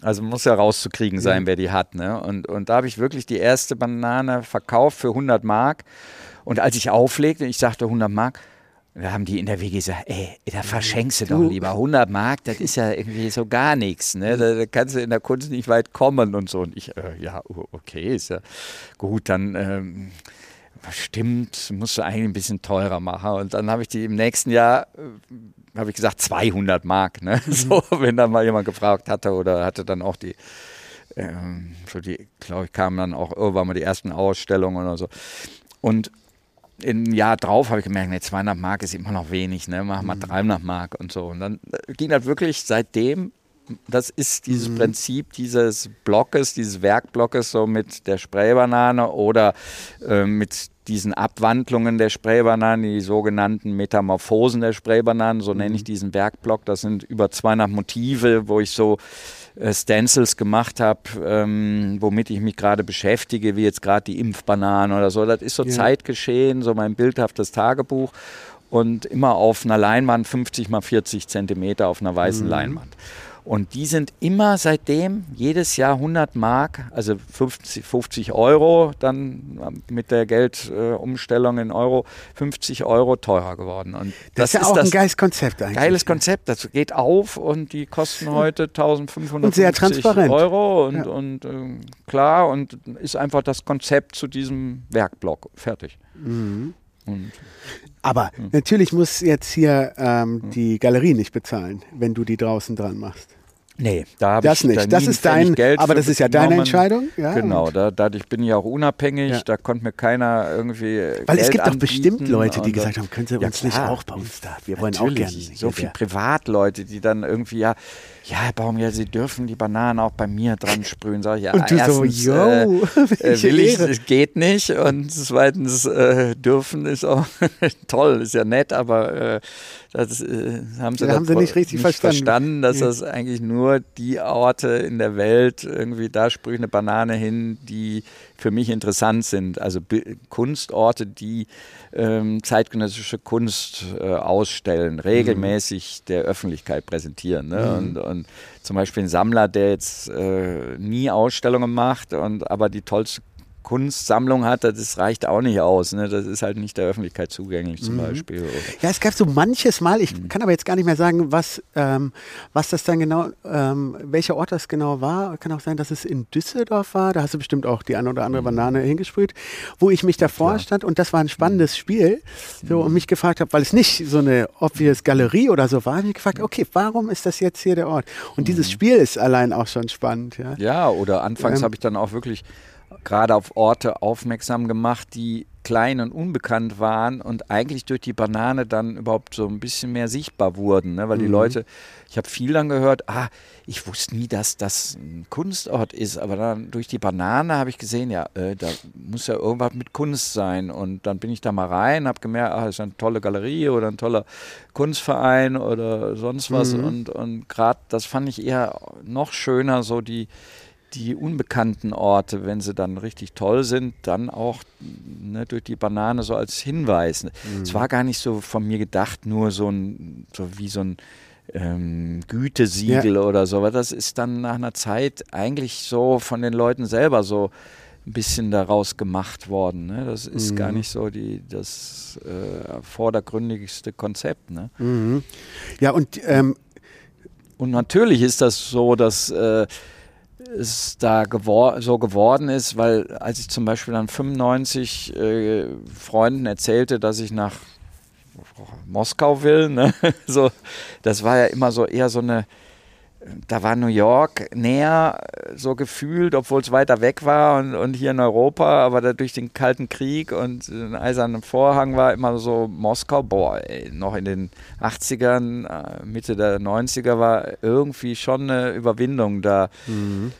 Also muss ja rauszukriegen sein, mhm. wer die hat. Ne? Und, und da habe ich wirklich die erste Banane verkauft für 100 Mark. Und als ich auflegte, ich sagte 100 Mark, da haben die in der WG gesagt, ey, da mhm. verschenkst du, du doch lieber 100 Mark, das ist ja irgendwie so gar nichts. Ne? Da, da, kannst du in der Kunst nicht weit kommen und so. Und ich, äh, ja, okay, ist ja gut, dann... Ähm, stimmt, musst du eigentlich ein bisschen teurer machen. Und dann habe ich die im nächsten Jahr, äh, habe ich gesagt, 200 Mark. Ne? Mhm. So, wenn dann mal jemand gefragt hatte oder hatte dann auch die, ähm, so die, glaube ich, kamen dann auch irgendwann mal die ersten Ausstellungen oder so. Und im Jahr drauf habe ich gemerkt, nee, 200 Mark ist immer noch wenig, ne? Mach mal 300 mhm. Mark und so. Und dann äh, ging das wirklich seitdem das ist dieses mhm. Prinzip dieses Blockes, dieses Werkblockes, so mit der Spraybanane oder äh, mit diesen Abwandlungen der Spraybanane, die sogenannten Metamorphosen der Spraybananen, so nenne ich mhm. diesen Werkblock. Das sind über 200 Motive, wo ich so äh, Stencils gemacht habe, ähm, womit ich mich gerade beschäftige, wie jetzt gerade die Impfbananen oder so. Das ist so ja. Zeitgeschehen, so mein bildhaftes Tagebuch und immer auf einer Leinwand, 50 mal 40 Zentimeter auf einer weißen mhm. Leinwand. Und die sind immer seitdem jedes Jahr 100 Mark, also 50, 50 Euro, dann mit der Geldumstellung in Euro 50 Euro teurer geworden. Und das, das ist ja auch ein geiles Konzept eigentlich. Geiles Konzept, das geht auf und die kosten heute 1550 und sehr transparent. Euro und, ja. und äh, klar und ist einfach das Konzept zu diesem Werkblock fertig. Mhm. Und, Aber ja. natürlich muss jetzt hier ähm, die Galerie nicht bezahlen, wenn du die draußen dran machst. Nee, da habe das ich nicht. da das ist dein, Geld aber das ist ja deine. Entscheidung. Ja, Genau, und- da, dadurch bin ich auch unabhängig. Ja. Da konnte mir keiner irgendwie. Weil es Geld gibt doch bestimmt Leute, die gesagt haben, können Sie Ja, uns nicht klar. auch bei uns da? Wir wollen auch gerne. so viele Privatleute, die dann irgendwie, ja, ja, Herr Baum, ja, Sie dürfen die Bananen auch bei mir dran sprühen. Sag ich, ja, Und du so, erstens, yo, äh, äh, will ich, es geht nicht. Und zweitens, äh, dürfen ist auch toll, ist ja nett, aber äh, das äh, haben sie, Ja, das haben sie nicht richtig verstanden. verstanden, dass Ja. das eigentlich nur die Orte in der Welt irgendwie, da sprühe ich eine Banane hin, die für mich interessant sind. Also Kunstorte, die ähm, zeitgenössische Kunst äh, ausstellen, regelmäßig der Öffentlichkeit präsentieren. Ne? Und, und zum Beispiel ein Sammler, der jetzt äh, nie Ausstellungen macht, und aber die tollste Kunstsammlung hat, das reicht auch nicht aus. Ne? Das ist halt nicht der Öffentlichkeit zugänglich zum Beispiel. Oder Ja, es gab so manches Mal, ich Mhm. kann aber jetzt gar nicht mehr sagen, was, ähm, was das dann genau, ähm, welcher Ort das genau war. Kann auch sein, dass es in Düsseldorf war. Da hast du bestimmt auch die eine oder Mhm. andere Banane hingesprüht, wo ich mich davor stand und das war ein Mhm. spannendes Spiel. So, und mich gefragt habe, weil es nicht so eine obvious Galerie oder so war, hab ich gefragt, okay, warum ist das jetzt hier der Ort? Und dieses Mhm. Spiel ist allein auch schon spannend, ja. Ja, oder anfangs Ähm, habe ich dann auch wirklich gerade auf Orte aufmerksam gemacht, die klein und unbekannt waren und eigentlich durch die Banane dann überhaupt so ein bisschen mehr sichtbar wurden, ne? weil die Leute, ich habe viel dann gehört, ah, ich wusste nie, dass das ein Kunstort ist, aber dann durch die Banane habe ich gesehen, ja, äh, da muss ja irgendwas mit Kunst sein. Und dann bin ich da mal rein, habe gemerkt, ah, das ist eine tolle Galerie oder ein toller Kunstverein oder sonst was. Und, und gerade das fand ich eher noch schöner, so die die unbekannten Orte, wenn sie dann richtig toll sind, dann auch ne, durch die Banane so als Hinweis. Es war gar nicht so von mir gedacht, nur so ein, so wie so ein ähm, Gütesiegel oder so, aber das ist dann nach einer Zeit eigentlich so von den Leuten selber so ein bisschen daraus gemacht worden. Ne? Das ist gar nicht so die, das äh, vordergründigste Konzept. Ne? Mhm. Ja, und ähm, Und natürlich ist das so, dass äh, es da gewor so geworden ist, weil als ich zum Beispiel dann 95 äh, Freunden erzählte, dass ich nach Moskau will, ne? so, das war ja immer so eher so eine, da war New York näher äh, so gefühlt, obwohl es weiter weg war und, und hier in Europa, aber da durch den Kalten Krieg und den eisernen Vorhang war immer so Moskau, boah, ey, noch in den 80ern, äh, Mitte der 90er war irgendwie schon eine Überwindung da,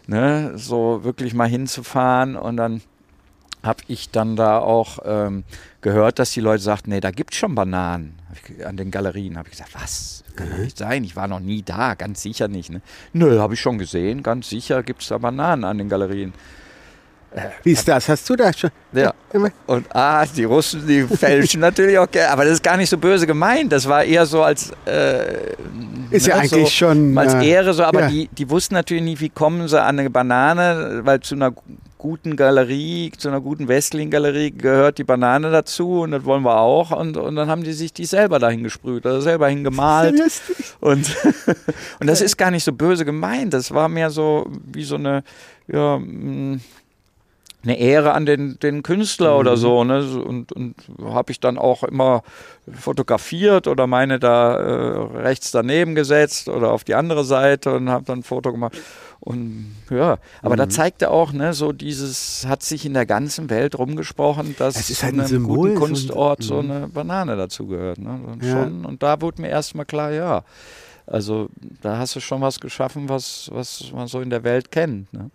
ne, so wirklich mal hinzufahren und dann habe ich dann da auch ähm, gehört, dass die Leute sagten, nee, da gibt es schon Bananen ich, an den Galerien. Habe ich gesagt, was? Kann doch nicht sein, ich war noch nie da, ganz sicher nicht. Ne? Nö, habe ich schon gesehen, ganz sicher gibt es da Bananen an den Galerien. wie ist das? Hast du da schon? Ja. Und ah, die Russen, die fälschen natürlich auch gerne, aber das ist gar nicht so böse gemeint. Das war eher so als äh, Ist ja ne, eigentlich so, schon, als äh, Ehre so, aber ja. die, die wussten natürlich nicht, wie kommen sie an eine Banane, weil zu einer guten Galerie, zu einer guten westlichen Galerie gehört die Banane dazu und das wollen wir auch. Und, und dann haben die sich die selber dahin gesprüht oder selber hingemalt. Und, und das ist gar nicht so böse gemeint. Das war mehr so wie so eine, ja, mh, eine Ehre an den, den Künstler oder so. Ne? So, Und, und habe ich dann auch immer fotografiert oder meine da äh, rechts daneben gesetzt oder auf die andere Seite und habe dann ein Foto gemacht. Und ja, aber da zeigte auch, ne, so dieses, hat sich in der ganzen Welt rumgesprochen, dass Es ist halt ein einem Symbol, guten so ein- Kunstort so eine Banane dazugehört. Ne? Und, Ja. schon, und da wurde mir erstmal klar, ja. Also da hast du schon was geschaffen, was, was man so in der Welt kennt. Ne?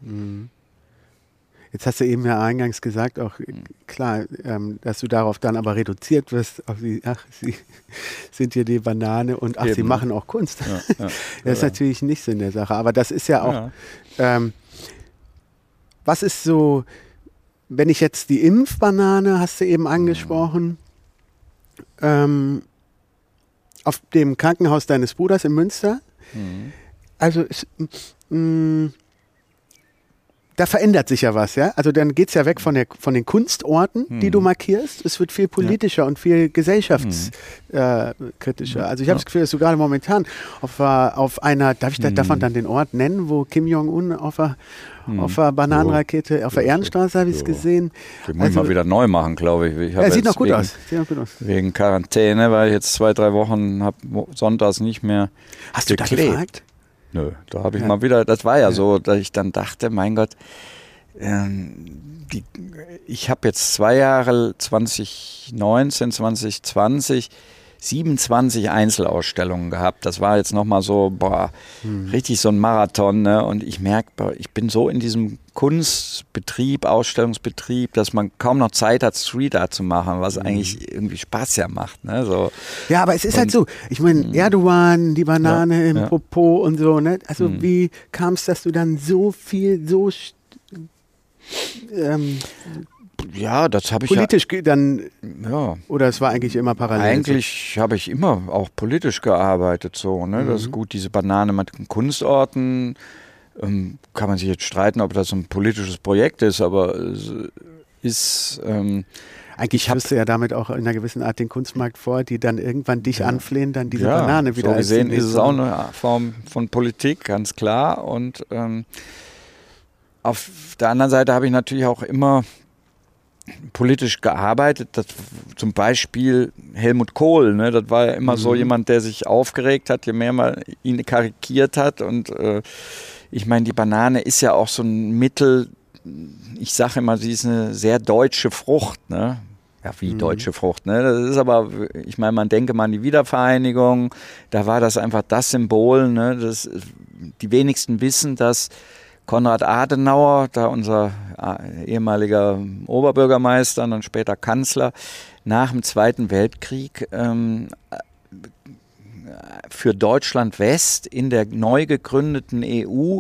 Jetzt hast du eben ja eingangs gesagt, auch äh, klar, ähm, dass du darauf dann aber reduziert wirst, auf die, ach, sie sind hier die Banane und ach, sie Eben. machen auch Kunst. Ja, ja. Das ist natürlich nicht Sinn der Sache, aber das ist ja auch, ähm, was ist so, wenn ich jetzt die Impfbanane, hast du eben angesprochen, ähm, auf dem Krankenhaus deines Bruders in Münster, Mhm. also mh, da verändert sich ja was, ja. Also dann geht es ja weg von, der, von den Kunstorten, die Mhm. du markierst. Es wird viel politischer und viel gesellschaftskritischer. Äh, kritischer. also ich habe das Gefühl, dass du gerade momentan auf, äh, auf einer, darf, ich da, darf man dann den Ort nennen, wo Kim Jong-un auf der auf der Bananenrakete, auf der Ja, Ehrenstraße habe ich es ja. gesehen. Den muss ich mal wieder neu machen, glaube ich. ich Er sieht noch gut wegen, aus. Sieht noch gut aus. Wegen Quarantäne, weil ich jetzt zwei, drei Wochen habe sonntags nicht mehr Hast du da gefragt? Nö, da habe ich ja. mal wieder, das war ja, ja, so, dass ich dann dachte, mein Gott, ähm, die, ich habe jetzt zwei Jahre, 2019, 2020, 27 Einzelausstellungen gehabt. Das war jetzt nochmal so, boah, hm. richtig so ein Marathon. Ne? Und ich merke, ich bin so in diesem Kunstbetrieb, Ausstellungsbetrieb, dass man kaum noch Zeit hat, Street Art zu machen, was hm. eigentlich irgendwie Spaß ja macht. Ne? So. Ja, aber es ist halt und, halt so, ich meine, hm. Erdogan, die Banane ja, im ja. Popo und so, ne? Also hm. wie kam es, dass du dann so viel, so ähm, ja, das habe ich politisch ja, dann ja. Oder es war eigentlich immer parallel. Eigentlich habe ich immer auch politisch gearbeitet so. Ne? Mhm. Das ist gut, diese Banane mit den Kunstorten. Ähm, kann man sich jetzt streiten, ob das ein politisches Projekt ist, aber es ist ähm, eigentlich wirst du ja damit auch in einer gewissen Art den Kunstmarkt vor, die dann irgendwann dich ja. anflehen, dann diese ja, Banane wieder. So gesehen ist es auch eine Form von Politik, ganz klar. Und ähm, auf der anderen Seite habe ich natürlich auch immer politisch gearbeitet. Das, zum Beispiel Helmut Kohl, ne, das war ja immer mhm. so jemand, der sich aufgeregt hat, je mehr man ihn karikiert hat. Und äh, ich meine, die Banane ist ja auch so ein Mittel, ich sage immer, sie ist eine sehr deutsche Frucht. Ne? Ja, wie mhm. deutsche Frucht. Ne? Das ist aber, ich meine, man denke mal an die Wiedervereinigung, da war das einfach das Symbol. Ne? Das, die wenigsten wissen, dass Konrad Adenauer, da unser äh, ehemaliger Oberbürgermeister und dann später Kanzler, nach dem Zweiten Weltkrieg ähm, für Deutschland West in der neu gegründeten EU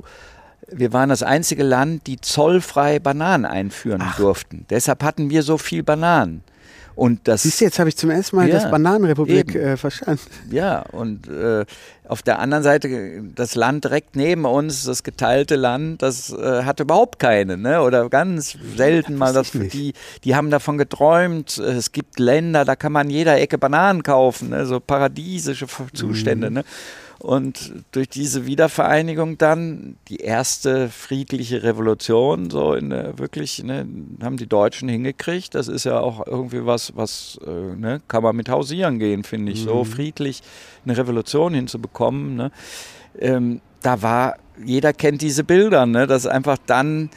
wir waren das einzige Land, die zollfrei Bananen einführen Ach. durften. Deshalb hatten wir so viel Bananen. Und das, Siehst du, jetzt habe ich zum ersten Mal ja, das Bananenrepublik äh, verstanden. Ja, und äh, auf der anderen Seite das Land direkt neben uns, das geteilte Land, das äh, hat überhaupt keine, ne? Oder ganz selten ja, mal das die, die haben davon geträumt. Es gibt Länder, da kann man jeder Ecke Bananen kaufen, ne? so paradiesische Zustände, mhm. ne? Und durch diese Wiedervereinigung dann, die erste friedliche Revolution, so in der, wirklich, ne, haben die Deutschen hingekriegt. Das ist ja auch irgendwie was, was äh, ne, kann man mit hausieren gehen, finde ich, mhm. so friedlich eine Revolution hinzubekommen. Ne. Ähm, da war, jeder kennt diese Bilder, ne, dass einfach dann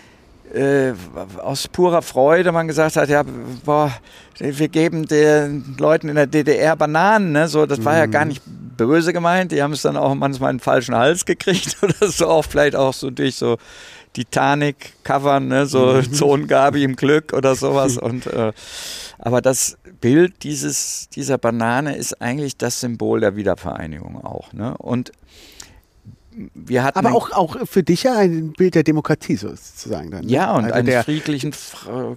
äh, aus purer Freude man gesagt hat, ja, boah, wir geben den Leuten in der DDR Bananen, ne? So, das war ja gar mhm. nicht böse gemeint. Die haben es dann auch manchmal in den falschen Hals gekriegt oder so, auch vielleicht auch so durch so Titanic-Covern, ne? so mhm. Zonengabi im Glück oder sowas. Und äh, aber das Bild dieses, dieser Banane ist eigentlich das Symbol der Wiedervereinigung auch. Ne? Und wir hatten Aber auch, auch für dich ja ein Bild der Demokratie sozusagen. Dann, ne? Ja, und also eines friedlichen,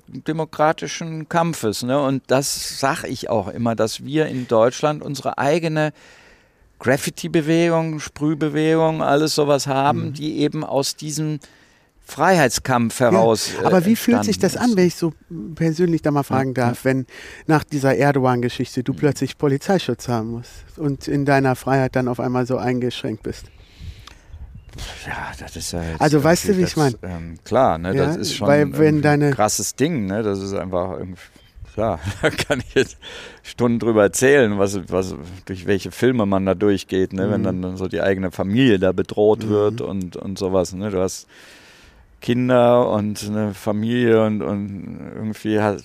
demokratischen Kampfes. Ne? Und das sage ich auch immer, dass wir in Deutschland unsere eigene Graffiti-Bewegung, Sprühbewegung, alles sowas haben, mhm. die eben aus diesem Freiheitskampf heraus. Ja, aber wie fühlt sich das an, wenn ich so persönlich da mal fragen darf, ja. wenn nach dieser Erdogan-Geschichte du mhm. plötzlich Polizeischutz haben musst und in deiner Freiheit dann auf einmal so eingeschränkt bist? Ja, das ist ja jetzt Also weißt du, wie ich meine? Ähm, klar, ne, ja, das ist schon weil, ein krasses Ding, ne? Das ist einfach irgendwie klar, da kann ich jetzt Stunden drüber erzählen, was, was, durch welche Filme man da durchgeht, ne? Mhm. wenn dann so die eigene Familie da bedroht mhm. wird und, und sowas. Ne? Du hast Kinder und eine Familie und, und irgendwie halt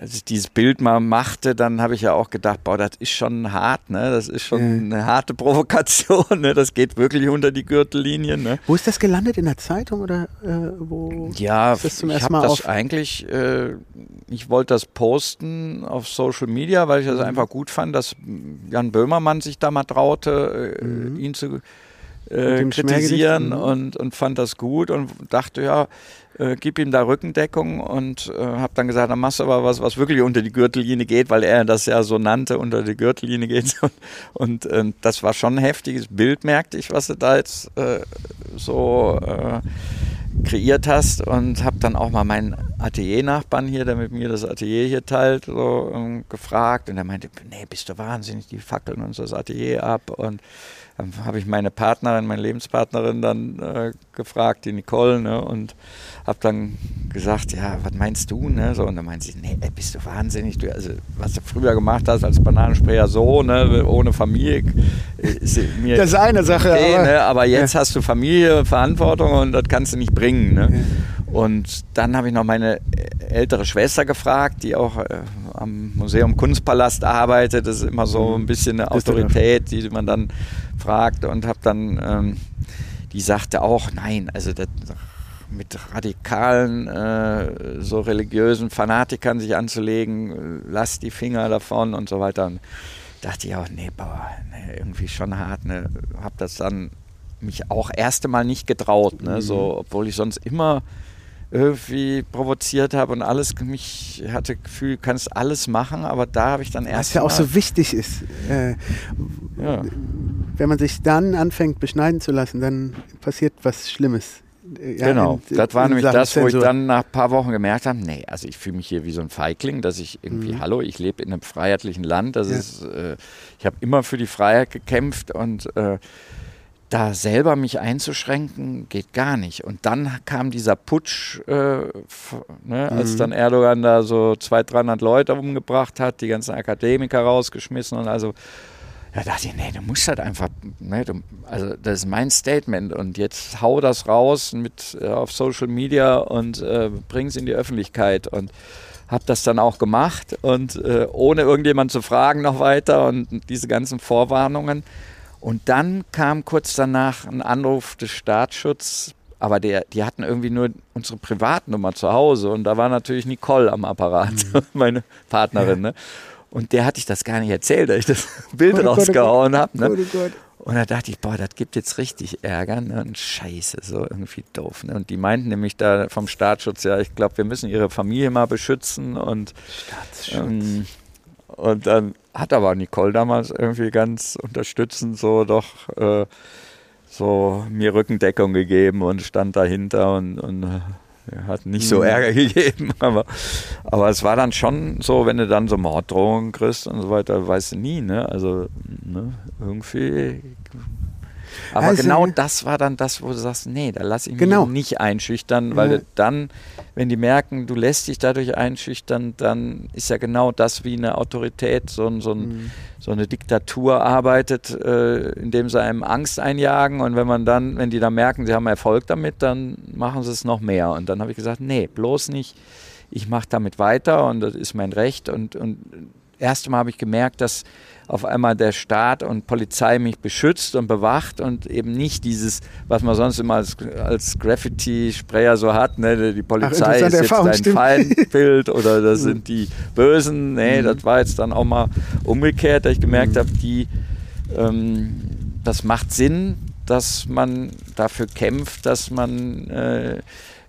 als ich dieses Bild mal machte, dann habe ich ja auch gedacht, boah, das ist schon hart, ne? Das ist schon ja. eine harte Provokation, ne? Das geht wirklich unter die Gürtellinie, ne? Wo ist das gelandet? In der Zeitung oder äh, wo? Ja, ist das zum ich habe das eigentlich, äh, ich wollte das posten auf Social Media, weil ich das mhm. einfach gut fand, dass Jan Böhmermann sich da mal traute, äh, mhm. ihn zu äh, kritisieren mhm. und, und fand das gut und dachte, ja, äh, gib ihm da Rückendeckung und äh, habe dann gesagt, dann machst du aber was, was wirklich unter die Gürtellinie geht, weil er das ja so nannte, unter die Gürtellinie geht. Und, und äh, das war schon ein heftiges Bild, merkte ich, was du da jetzt äh, so äh, kreiert hast und habe dann auch mal meinen Atelier-Nachbarn hier, der mit mir das Atelier hier teilt, so ähm, gefragt und er meinte, nee, bist du wahnsinnig, die fackeln uns das Atelier ab und Dann habe ich meine Partnerin, meine Lebenspartnerin dann äh, gefragt, die Nicole, ne, und habe dann gesagt, ja, was meinst du, ne, so, und dann meinte sie, nee, bist du wahnsinnig, du, also, was du früher gemacht hast als Bananensprayer so, ne, ohne Familie, ist mir das ist eine Sache, okay, aber, ne, aber jetzt ja. hast du Familie, Verantwortung und das kannst du nicht bringen, ne. Ja. Und dann habe ich noch meine ältere Schwester gefragt, die auch äh, am Museum Kunstpalast arbeitet. Das ist immer so mhm. ein bisschen eine Autorität, die man dann fragt. Und habe dann, ähm, die sagte auch, nein, also das, mit radikalen, äh, so religiösen Fanatikern sich anzulegen, lass die Finger davon und so weiter. Und dachte ich auch, nee, boah, nee, irgendwie schon hart. Ne? Habe das dann mich auch erste Mal nicht getraut, ne? Mhm. so, obwohl ich sonst immer irgendwie provoziert habe und alles, mich hatte Gefühl, du kannst alles machen, aber da habe ich dann erst. Was ja auch so wichtig ist. Äh, ja. Wenn man sich dann anfängt, beschneiden zu lassen, dann passiert was Schlimmes. Ja, genau, in, das war nämlich das, wo ich dann nach ein paar Wochen gemerkt habe, nee, also ich fühle mich hier wie so ein Feigling, dass ich irgendwie, mhm. hallo, ich lebe in einem freiheitlichen Land, das ja. ist, äh, ich habe immer für die Freiheit gekämpft und äh, da selber mich einzuschränken, geht gar nicht. Und dann kam dieser Putsch, äh, ne, mhm. als dann Erdogan da so 200, 300 Leute umgebracht hat, die ganzen Akademiker rausgeschmissen und also, da dachte ich, nee, du musst halt einfach, ne, du, also das ist mein Statement und jetzt hau das raus mit äh, auf Social Media und äh, bring es in die Öffentlichkeit und habe das dann auch gemacht und äh, ohne irgendjemand zu fragen noch weiter und diese ganzen Vorwarnungen. Und dann kam kurz danach ein Anruf des Staatsschutzes, aber der, die hatten irgendwie nur unsere Privatnummer zu Hause und da war natürlich Nicole am Apparat, mhm. meine Partnerin. Ja. Ne? Und der hatte ich das gar nicht erzählt, dass ich das Bild oh, oh rausgehauen habe. Ne? Oh, und da dachte ich, boah, das gibt jetzt richtig Ärger ne? und Scheiße, so irgendwie doof. Ne? Und die meinten nämlich da vom Staatsschutz, ja, ich glaube, wir müssen ihre Familie mal beschützen und Staatsschutz. Ähm, und dann hat aber Nicole damals irgendwie ganz unterstützend so doch äh, so mir Rückendeckung gegeben und stand dahinter und, und äh, hat nicht so mhm. Ärger gegeben. Aber, aber es war dann schon so, wenn du dann so Morddrohungen kriegst und so weiter, weißt du nie, ne? Also ne? irgendwie aber also, genau das war dann das, wo du sagst, nee, da lasse ich mich genau. nicht einschüchtern, weil ja. dann, wenn die merken, du lässt dich dadurch einschüchtern, dann ist ja genau das, wie eine Autorität, so, so, mhm. so eine Diktatur arbeitet, äh, indem sie einem Angst einjagen und wenn man dann, wenn die dann merken, sie haben Erfolg damit, dann machen sie es noch mehr. Und dann habe ich gesagt, nee, bloß nicht, ich mache damit weiter und das ist mein Recht und, und erste Mal habe ich gemerkt, dass auf einmal der Staat und Polizei mich beschützt und bewacht und eben nicht dieses, was man sonst immer als, als Graffiti-Sprayer so hat, ne? die Polizei Ach, ist jetzt dein stimmt. Feindbild oder das mhm. sind die Bösen. Nee, mhm. das war jetzt dann auch mal umgekehrt, dass ich gemerkt mhm. habe, die, ähm, das macht Sinn, dass man dafür kämpft, dass man äh,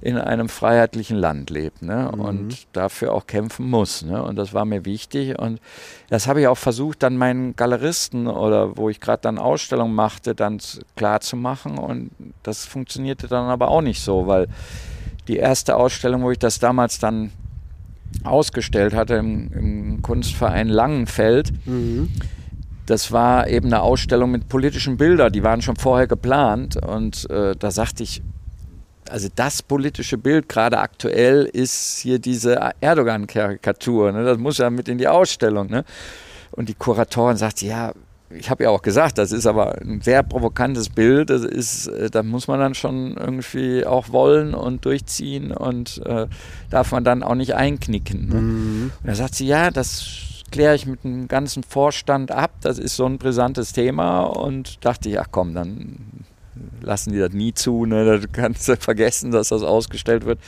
in einem freiheitlichen Land lebt ne? Mhm. und dafür auch kämpfen muss. Ne? Und das war mir wichtig. Und das habe ich auch versucht, dann meinen Galeristen oder wo ich gerade dann Ausstellungen machte, dann klar zu machen. Und das funktionierte dann aber auch nicht so, weil die erste Ausstellung, wo ich das damals dann ausgestellt hatte im, im Kunstverein Langenfeld, mhm. Das war eben eine Ausstellung mit politischen Bildern, die waren schon vorher geplant und äh, da sagte ich, also das politische Bild gerade aktuell ist hier diese Erdogan-Karikatur. Ne? Das muss ja mit in die Ausstellung. Ne? Und die Kuratorin sagt, ja, ich habe ja auch gesagt, das ist aber ein sehr provokantes Bild. Das ist, äh, da muss man dann schon irgendwie auch wollen und durchziehen und äh, darf man dann auch nicht einknicken. Ne? Mhm. Und da sagt sie, ja, das kläre ich mit dem ganzen Vorstand ab. Das ist so ein brisantes Thema und dachte ich, ach komm, dann lassen die das nie zu, ne? da kannst du vergessen, dass das ausgestellt wird.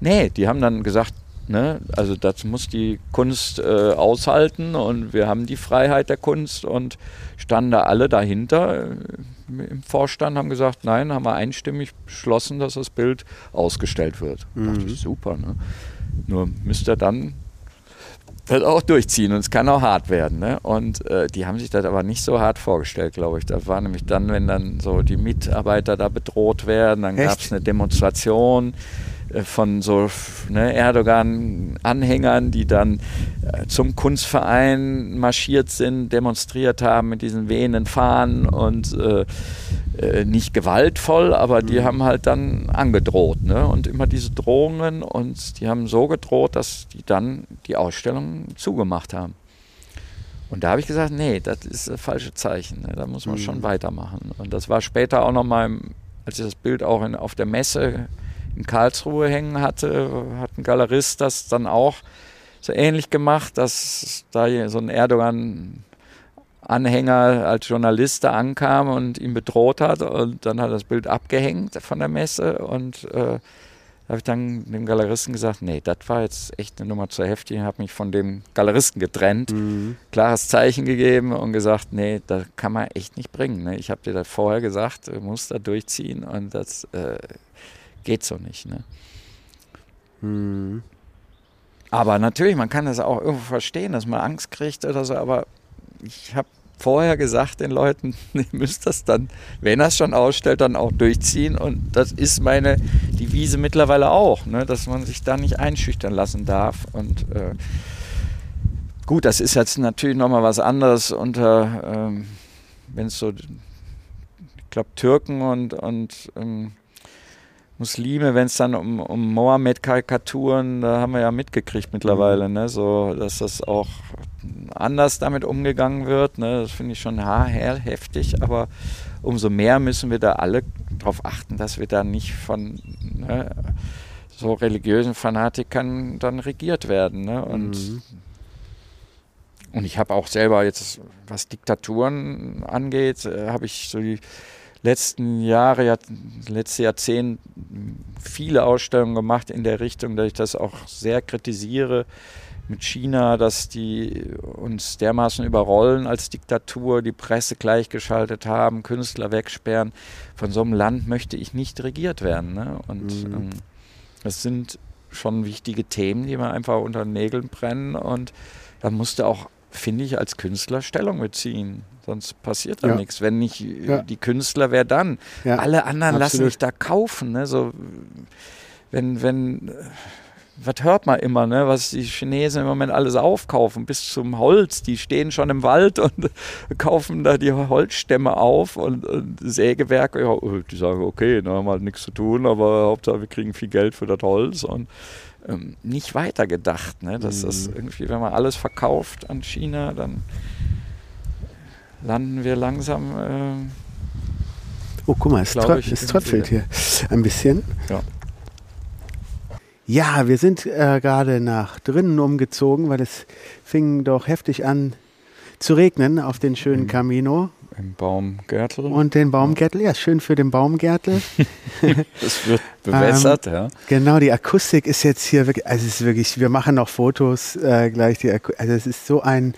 Nee, die haben dann gesagt, ne? also das muss die Kunst äh, aushalten und wir haben die Freiheit der Kunst und standen da alle dahinter äh, im Vorstand, haben gesagt, nein, haben wir einstimmig beschlossen, dass das Bild ausgestellt wird. Mhm. Da dachte ich, super. Ne? Nur müsste dann das auch durchziehen und es kann auch hart werden. Ne? Und äh, die haben sich das aber nicht so hart vorgestellt, glaube ich. Das war nämlich dann, wenn dann so die Mitarbeiter da bedroht werden, dann gab es eine Demonstration von so ne, Erdogan-Anhängern, die dann äh, zum Kunstverein marschiert sind, demonstriert haben mit diesen wehenden Fahnen und äh, äh, nicht gewaltvoll, aber die mhm. haben halt dann angedroht. Ne? Und immer diese Drohungen und die haben so gedroht, dass die dann die Ausstellung zugemacht haben. Und da habe ich gesagt, nee, das ist das falsche Zeichen. Ne? Da muss man mhm. schon weitermachen. Und das war später auch nochmal, als ich das Bild auch in, auf der Messe in Karlsruhe hängen hatte, hat ein Galerist das dann auch so ähnlich gemacht, dass da so ein Erdogan Anhänger als Journalist da ankam und ihn bedroht hat und dann hat er das Bild abgehängt von der Messe und äh, habe ich dann dem Galeristen gesagt, nee, das war jetzt echt eine Nummer zu heftig. Habe mich von dem Galeristen getrennt, mhm. klares Zeichen gegeben und gesagt, nee, das kann man echt nicht bringen. Ne? Ich habe dir das vorher gesagt, du musst da durchziehen und das äh, geht so nicht. Ne? Mhm. Aber natürlich, man kann das auch irgendwo verstehen, dass man Angst kriegt oder so, aber ich habe vorher gesagt den Leuten, ihr müsst das dann, wenn es schon ausstellt, dann auch durchziehen. Und das ist meine Devise mittlerweile auch, ne, dass man sich da nicht einschüchtern lassen darf. Und äh, gut, das ist jetzt natürlich nochmal was anderes unter, ähm, wenn es so, ich glaube, Türken und, und ähm, Muslime, wenn es dann um, um Mohammed-Karikaturen, da haben wir ja mitgekriegt mittlerweile, mhm. ne? so, dass das auch anders damit umgegangen wird. Ne? Das finde ich schon heftig, aber umso mehr müssen wir da alle darauf achten, dass wir da nicht von ne, so religiösen Fanatikern dann regiert werden. Ne? Und, mhm. und ich habe auch selber jetzt, was Diktaturen angeht, äh, habe ich so die letzten Jahre, Jahr, letzte Jahrzehnt viele Ausstellungen gemacht in der Richtung, dass ich das auch sehr kritisiere mit China, dass die uns dermaßen überrollen als Diktatur, die Presse gleichgeschaltet haben, Künstler wegsperren. Von so einem Land möchte ich nicht regiert werden. Ne? Und mhm. ähm, das sind schon wichtige Themen, die man einfach unter den Nägeln brennen. Und da musste auch, finde ich, als Künstler Stellung beziehen. Sonst passiert da ja. nichts. Wenn nicht ja. die Künstler, wer dann? Ja, Alle anderen absolut. lassen sich da kaufen. Ne? So, wenn, wenn, was hört man immer, ne? was die Chinesen im Moment alles aufkaufen, bis zum Holz. Die stehen schon im Wald und kaufen da die Holzstämme auf und, und Sägewerke. Ja, die sagen, okay, da haben wir halt nichts zu tun, aber Hauptsache wir kriegen viel Geld für das Holz. Und ähm, nicht weitergedacht. Ne? Das mhm. ist irgendwie, wenn man alles verkauft an China, dann landen wir langsam. Äh, oh, guck mal, es, trö ich, es tröpfelt hier ein bisschen. Ja. Ja, wir sind äh, gerade nach drinnen umgezogen, weil es fing doch heftig an zu regnen auf den schönen Im, Camino. Im Baumgärtel. Und den Baumgärtel, ja, schön für den Baumgärtel. Es wird bewässert, ähm, ja. Genau, die Akustik ist jetzt hier wirklich, also es ist wirklich, wir machen noch Fotos äh, gleich, die also es ist so ein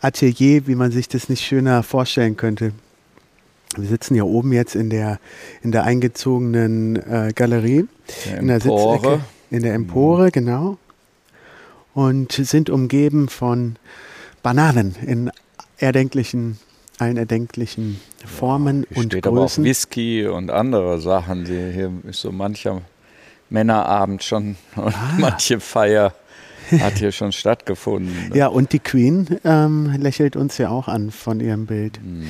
Atelier, wie man sich das nicht schöner vorstellen könnte. Wir sitzen hier oben jetzt in der, in der eingezogenen äh, Galerie, der in der Sitzecke, in der Empore, mhm. genau. Und sind umgeben von Bananen in erdenklichen, allen erdenklichen Formen ja, und steht Größen. aber auch Whisky und andere Sachen. Die, hier ist so mancher Männerabend schon und ah. manche Feier hat hier schon stattgefunden. Ja, und die Queen ähm, lächelt uns ja auch an von ihrem Bild. Mhm.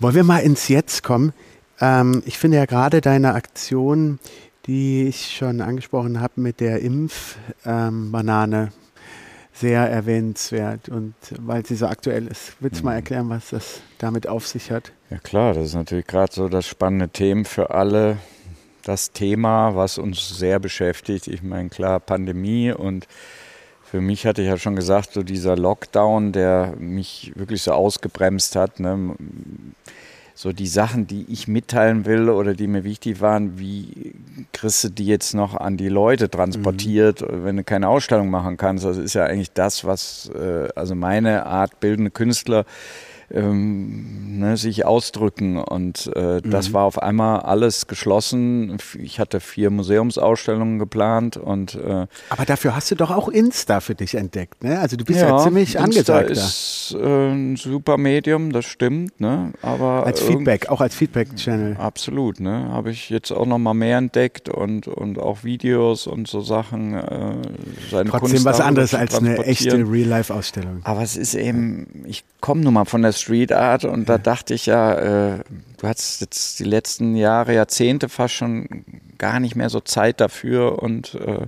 Wollen wir mal ins Jetzt kommen? Ähm, ich finde ja gerade deine Aktion, die ich schon angesprochen habe mit der Impfbanane, ähm, sehr erwähnenswert und weil sie so aktuell ist. Willst du mhm. mal erklären, was das damit auf sich hat? Ja klar, das ist natürlich gerade so das spannende Thema für alle. Das Thema, was uns sehr beschäftigt. Ich meine, klar, Pandemie und für mich hatte ich ja schon gesagt, so dieser Lockdown, der mich wirklich so ausgebremst hat. Ne? So die Sachen, die ich mitteilen will oder die mir wichtig waren, wie kriegst du die jetzt noch an die Leute transportiert, mhm. wenn du keine Ausstellung machen kannst? Das ist ja eigentlich das, was, äh, also meine Art bildende Künstler ähm, ne, sich ausdrücken. Und äh, mhm. das war auf einmal alles geschlossen. Ich hatte vier Museumsausstellungen geplant und äh, Aber dafür hast du doch auch Insta für dich entdeckt, ne? Also du bist ja, ja ziemlich angesagt. Insta ist äh, ein super Medium, das stimmt, ne? Aber als Feedback, auch als Feedback-Channel. Absolut, ne? Habe ich jetzt auch noch mal mehr entdeckt und, und auch Videos und so Sachen. Äh, seine Trotzdem Kunst was anderes als eine echte Real-Life-Ausstellung. Aber es ist eben, ich komme nun mal von der Street Art und da dachte ich ja, äh, du hast jetzt die letzten Jahre, Jahrzehnte fast schon gar nicht mehr so Zeit dafür und äh,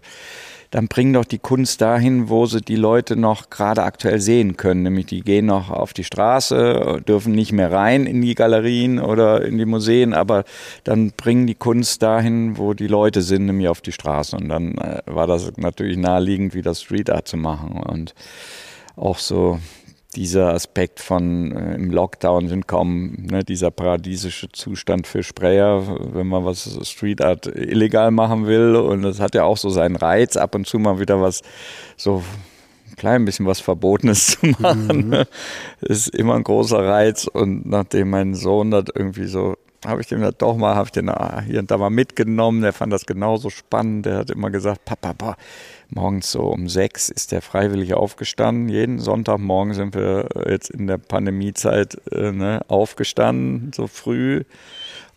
dann bring doch die Kunst dahin, wo sie die Leute noch gerade aktuell sehen können. Nämlich die gehen noch auf die Straße, dürfen nicht mehr rein in die Galerien oder in die Museen, aber dann bringen die Kunst dahin, wo die Leute sind, nämlich auf die Straße. Und dann äh, war das natürlich naheliegend, wieder Street Art zu machen. Und auch so dieser Aspekt von äh, im Lockdown sind kaum ne, dieser paradiesische Zustand für Sprayer, wenn man was Street Art illegal machen will. Und das hat ja auch so seinen Reiz, ab und zu mal wieder was so ein klein bisschen was Verbotenes zu machen. Mhm. ist immer ein großer Reiz. Und nachdem mein Sohn das irgendwie so habe ich den halt doch mal, habe ich den hier und da mal mitgenommen. Der fand das genauso spannend. Der hat immer gesagt, Papa, boah, morgens so um sechs ist der freiwillig aufgestanden. Jeden Sonntagmorgen sind wir jetzt in der Pandemiezeit äh, ne, aufgestanden, so früh.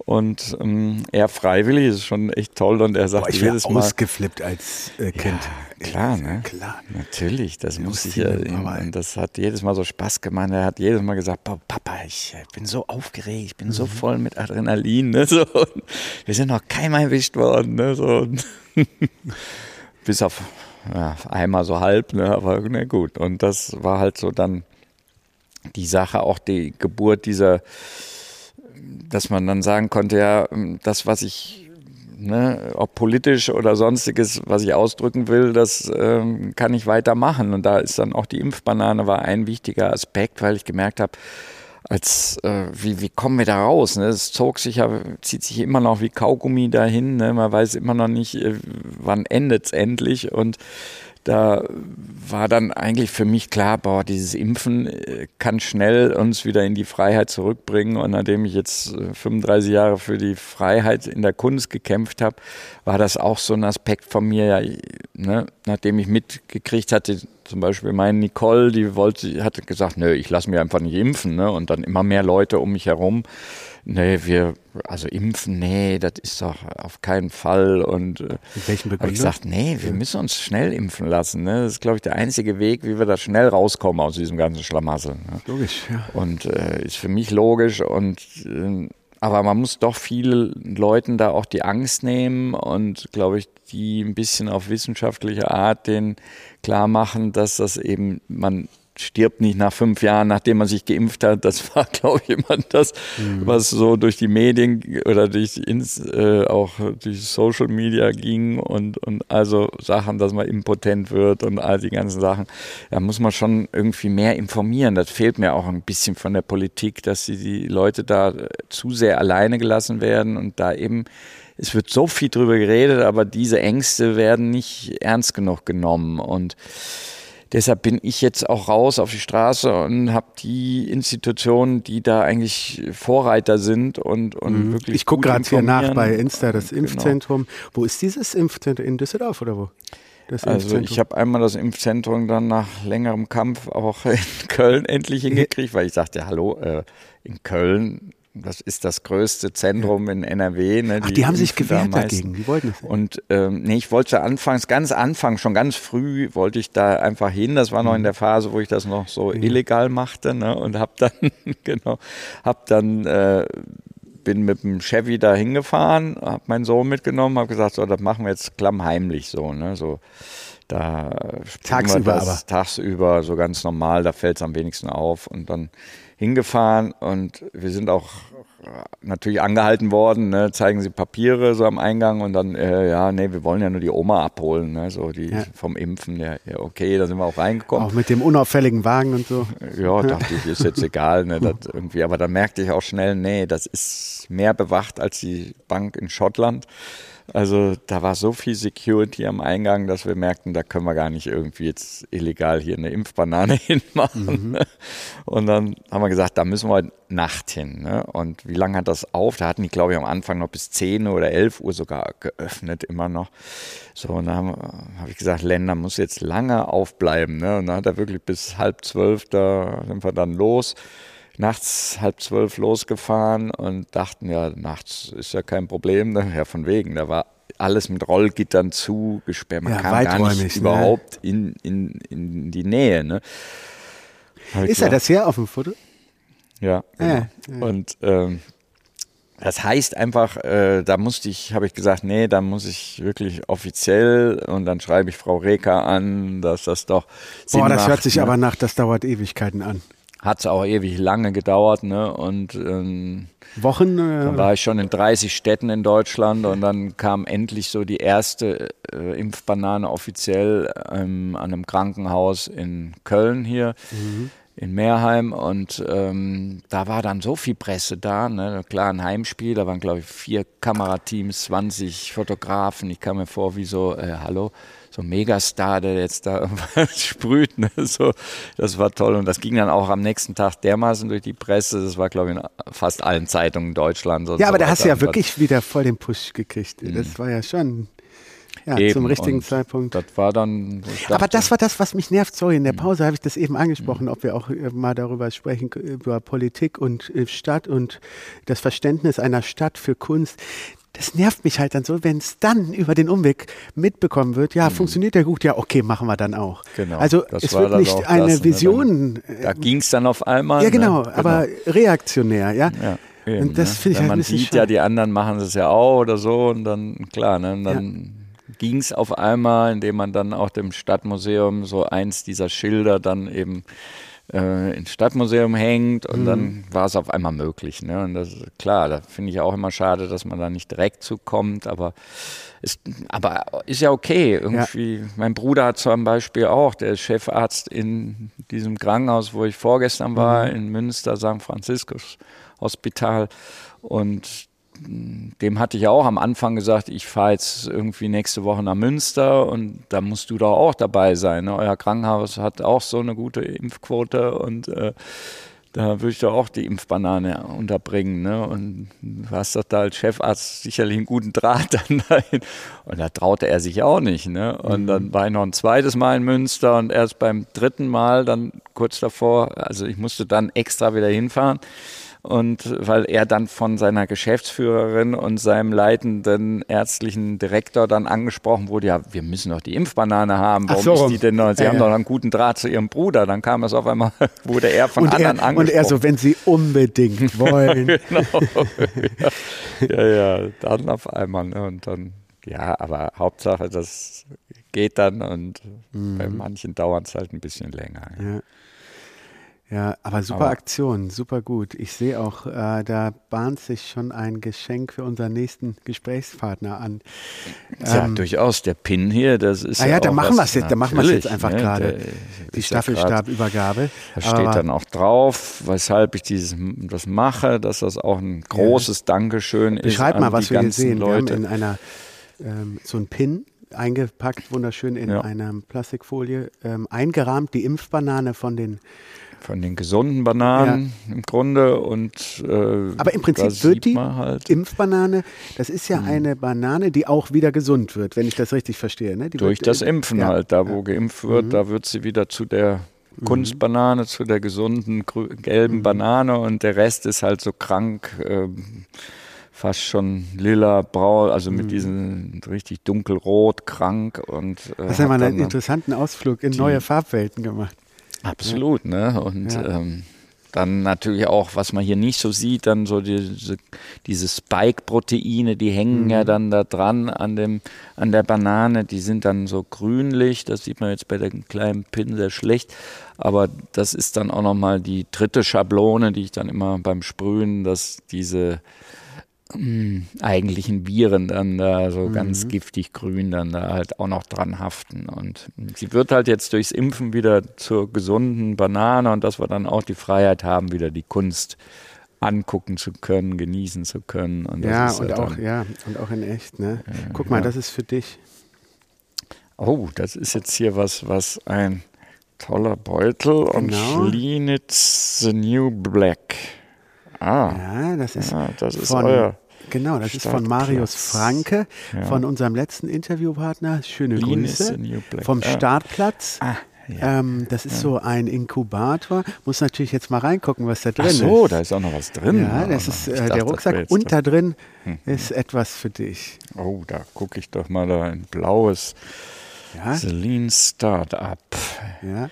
Und ähm, er freiwillig ist schon echt toll und er sagt Boah, ich jedes Mal. ausgeflippt als äh, Kind. Ja, klar, ne? Klar. Natürlich, das muss ich ja. Und das hat jedes Mal so Spaß gemacht. Er hat jedes Mal gesagt: Papa, ich äh, bin so aufgeregt, ich bin mhm. so voll mit Adrenalin. Ne? So, wir sind noch keinmal erwischt worden. Ne? So. Bis auf ja, einmal so halb, ne? aber na gut. Und das war halt so dann die Sache, auch die Geburt dieser dass man dann sagen konnte, ja, das, was ich, ne, ob politisch oder sonstiges, was ich ausdrücken will, das ähm, kann ich weitermachen. Und da ist dann auch die Impfbanane war ein wichtiger Aspekt, weil ich gemerkt habe, als äh, wie, wie kommen wir da raus? Ne? Es zog sich ja, zieht sich immer noch wie Kaugummi dahin. Ne? Man weiß immer noch nicht, äh, wann endet es endlich. Und da war dann eigentlich für mich klar, boah, dieses Impfen äh, kann schnell uns wieder in die Freiheit zurückbringen. Und nachdem ich jetzt 35 äh, Jahre für die Freiheit in der Kunst gekämpft habe, war das auch so ein Aspekt von mir, ja, ne, nachdem ich mitgekriegt hatte, zum Beispiel meine Nicole, die wollte, hatte gesagt, nö, ich lasse mich einfach nicht impfen, ne? Und dann immer mehr Leute um mich herum nee, wir, also impfen, nee, das ist doch auf keinen Fall. Und äh, habe ich gesagt, nee, wir müssen uns schnell impfen lassen. Ne? Das ist, glaube ich, der einzige Weg, wie wir da schnell rauskommen aus diesem ganzen Schlamassel. Ne? Logisch, ja. Und äh, ist für mich logisch und äh, aber man muss doch vielen Leuten da auch die Angst nehmen und, glaube ich, die ein bisschen auf wissenschaftliche Art den klar machen, dass das eben man stirbt nicht nach fünf Jahren, nachdem man sich geimpft hat. Das war, glaube ich, immer das, mhm. was so durch die Medien oder durch ins, äh, auch durch Social Media ging und, und also Sachen, dass man impotent wird und all die ganzen Sachen. Da muss man schon irgendwie mehr informieren. Das fehlt mir auch ein bisschen von der Politik, dass sie die Leute da zu sehr alleine gelassen werden und da eben es wird so viel drüber geredet, aber diese Ängste werden nicht ernst genug genommen und Deshalb bin ich jetzt auch raus auf die Straße und habe die Institutionen, die da eigentlich Vorreiter sind und, und mhm. wirklich. Ich gucke gerade hier nach bei Insta, das genau. Impfzentrum. Wo ist dieses Impfzentrum? In Düsseldorf oder wo? also ich habe einmal das Impfzentrum dann nach längerem Kampf auch in Köln endlich hingekriegt, weil ich sagte, hallo, äh, in Köln das ist das größte Zentrum ja. in NRW. Ne, Ach, die, die haben sich gewehrt dagegen, die wollten es. Und ähm, nee, ich wollte anfangs, ganz Anfang, schon ganz früh wollte ich da einfach hin. Das war noch in mhm. der Phase, wo ich das noch so mhm. illegal machte ne, und habe dann, genau, habe dann äh, bin mit dem Chevy da hingefahren, habe meinen Sohn mitgenommen, habe gesagt, so, das machen wir jetzt klammheimlich so, ne, so. Da tagsüber das, aber. tagsüber so ganz normal, da fällt es am wenigsten auf und dann hingefahren und wir sind auch natürlich angehalten worden, ne, zeigen Sie Papiere so am Eingang und dann, äh, ja, nee, wir wollen ja nur die Oma abholen, ne, so die ja. vom Impfen, ja, ja, okay, da sind wir auch reingekommen. Auch mit dem unauffälligen Wagen und so. Ja, dachte ich, ist jetzt egal, ne, das irgendwie, aber dann merkte ich auch schnell, nee, das ist mehr bewacht als die Bank in Schottland. Also da war so viel Security am Eingang, dass wir merkten, da können wir gar nicht irgendwie jetzt illegal hier eine Impfbanane hinmachen. Mhm. Und dann haben wir gesagt, da müssen wir Nacht hin. Ne? Und wie lange hat das auf? Da hatten die, glaube ich, am Anfang noch bis 10 oder 11 Uhr sogar geöffnet, immer noch. So, und dann habe hab ich gesagt, Länder muss jetzt lange aufbleiben. Ne? Und dann hat er wirklich bis halb zwölf, da sind wir dann los nachts halb zwölf losgefahren und dachten, ja, nachts ist ja kein Problem. Ne? Ja, von wegen, da war alles mit Rollgittern zugesperrt. Man ja, kam gar nicht ne? überhaupt in, in, in die Nähe. Ne? Ist er das hier auf dem Foto? Ja. Genau. ja, ja. Und ähm, das heißt einfach, äh, da musste ich, habe ich gesagt, nee, da muss ich wirklich offiziell und dann schreibe ich Frau Reker an, dass das doch Sinn Boah, das macht, hört sich ne? aber nach, das dauert Ewigkeiten an hat es auch ewig lange gedauert, ne? Und ähm, Wochen. Äh, dann war ich schon in 30 Städten in Deutschland und dann kam endlich so die erste äh, Impfbanane offiziell ähm, an einem Krankenhaus in Köln hier. Mhm. In Meerheim und ähm, da war dann so viel Presse da, ne? klar ein Heimspiel, da waren glaube ich vier Kamerateams, 20 Fotografen, ich kam mir vor wie so, äh, hallo, so Megastar, der jetzt da sprüht. Ne? So, das war toll. Und das ging dann auch am nächsten Tag dermaßen durch die Presse. Das war, glaube ich, in fast allen Zeitungen Deutschlands. Ja, aber so da hast du ja wirklich wieder voll den Push gekriegt. Das mhm. war ja schon. Ja, eben. zum richtigen und Zeitpunkt. Das war dann. Aber das war das, was mich nervt. Sorry, in der mhm. Pause habe ich das eben angesprochen, mhm. ob wir auch äh, mal darüber sprechen, über Politik und äh, Stadt und das Verständnis einer Stadt für Kunst das nervt mich halt dann so, wenn es dann über den Umweg mitbekommen wird, ja, mhm. funktioniert der gut, ja, okay, machen wir dann auch. Genau. Also das es wird nicht eine das, ne, Vision. Dann, da ging es dann auf einmal. Ja, genau, ne? aber genau. reaktionär, ja. ja. Eben, und das ne? finde ich halt man sieht, ja, die anderen machen es ja auch oder so und dann, klar, ne, dann ja. ging es auf einmal, indem man dann auch dem Stadtmuseum so eins dieser Schilder dann eben äh, ins Stadtmuseum hängt und mhm. dann war es auf einmal möglich. Ne? Und das klar, da finde ich auch immer schade, dass man da nicht direkt zukommt, aber ist, aber ist ja okay. Irgendwie, ja. mein Bruder hat zum Beispiel auch, der ist Chefarzt in diesem Krankenhaus, wo ich vorgestern war, mhm. in Münster, St. Franziskus Hospital. Und dem hatte ich auch am Anfang gesagt, ich fahre jetzt irgendwie nächste Woche nach Münster und da musst du doch auch dabei sein. Ne? Euer Krankenhaus hat auch so eine gute Impfquote und äh, da würde ich doch auch die Impfbanane unterbringen. Ne? Und du hast doch da als Chefarzt sicherlich einen guten Draht dann dahin. Und da traute er sich auch nicht. Ne? Und mhm. dann war ich noch ein zweites Mal in Münster und erst beim dritten Mal, dann kurz davor, also ich musste dann extra wieder hinfahren und weil er dann von seiner Geschäftsführerin und seinem leitenden ärztlichen Direktor dann angesprochen wurde, ja, wir müssen doch die Impfbanane haben. Warum so. ist die denn noch? Sie ja, haben ja. doch einen guten Draht zu ihrem Bruder. Dann kam es auf einmal, wurde er von und anderen er, angesprochen. Und er so, wenn Sie unbedingt wollen. genau. ja, ja, dann auf einmal. Ne? Und dann, ja, aber Hauptsache, das geht dann und mhm. bei manchen dauert es halt ein bisschen länger. Ja. Ja, aber super aber Aktion, super gut. Ich sehe auch, äh, da bahnt sich schon ein Geschenk für unseren nächsten Gesprächspartner an. Ja, ähm, durchaus. Der Pin hier, das ist. Ah ja, ja da machen wir es jetzt, da machen wir jetzt einfach ne, gerade. Die Staffelstabübergabe. Da steht aber dann auch drauf, weshalb ich dieses, das mache, dass das auch ein großes ja. Dankeschön Beschreib ist. Beschreib mal, was wir hier sehen. Leute. Wir haben in einer, ähm, so ein Pin eingepackt, wunderschön in ja. einer Plastikfolie, ähm, eingerahmt, die Impfbanane von den von den gesunden Bananen ja. im Grunde und äh, aber im Prinzip wird die halt Impfbanane, das ist ja hm. eine Banane, die auch wieder gesund wird, wenn ich das richtig verstehe. Ne? Durch wird, das Impfen ja. halt, da wo ja. geimpft wird, mhm. da wird sie wieder zu der mhm. Kunstbanane, zu der gesunden gelben mhm. Banane und der Rest ist halt so krank. Äh, fast schon lila, braun, also mit mhm. diesen richtig dunkelrot, krank und. Äh, das haben wir einen interessanten Ausflug in neue Farbwelten gemacht. Absolut, ne? Und ja. ähm, dann natürlich auch, was man hier nicht so sieht, dann so diese, diese Spike-Proteine, die hängen mhm. ja dann da dran an, dem, an der Banane, die sind dann so grünlich, das sieht man jetzt bei den kleinen Pin sehr schlecht, aber das ist dann auch nochmal die dritte Schablone, die ich dann immer beim Sprühen, dass diese mh, eigentlichen Viren dann da so mhm. ganz giftig grün dann da halt auch noch dran haften. Und sie wird halt jetzt durchs Impfen wieder zur gesunden Banane und dass wir dann auch die Freiheit haben, wieder die Kunst angucken zu können, genießen zu können. Und ja, und auch, ja, und auch in echt. Ne? Ja, Guck mal, ja. das ist für dich. Oh, das ist jetzt hier was, was ein toller Beutel genau. und Schlienitz The New Black. Ah, ja, das ist, ja, das ist von, euer. Genau, das ist von Marius Franke, ja. von unserem letzten Interviewpartner. Schöne Lean Grüße. Vom ah. Startplatz. Ah. Ja. Ähm, das ist ja. so ein Inkubator. Muss natürlich jetzt mal reingucken, was da drin Ach so, ist. da ist auch noch was drin. Ja, das ist äh, der Rucksack. Und da drin hm. ist etwas für dich. Oh, da gucke ich doch mal da ein blaues ja? Celine Startup. Ja.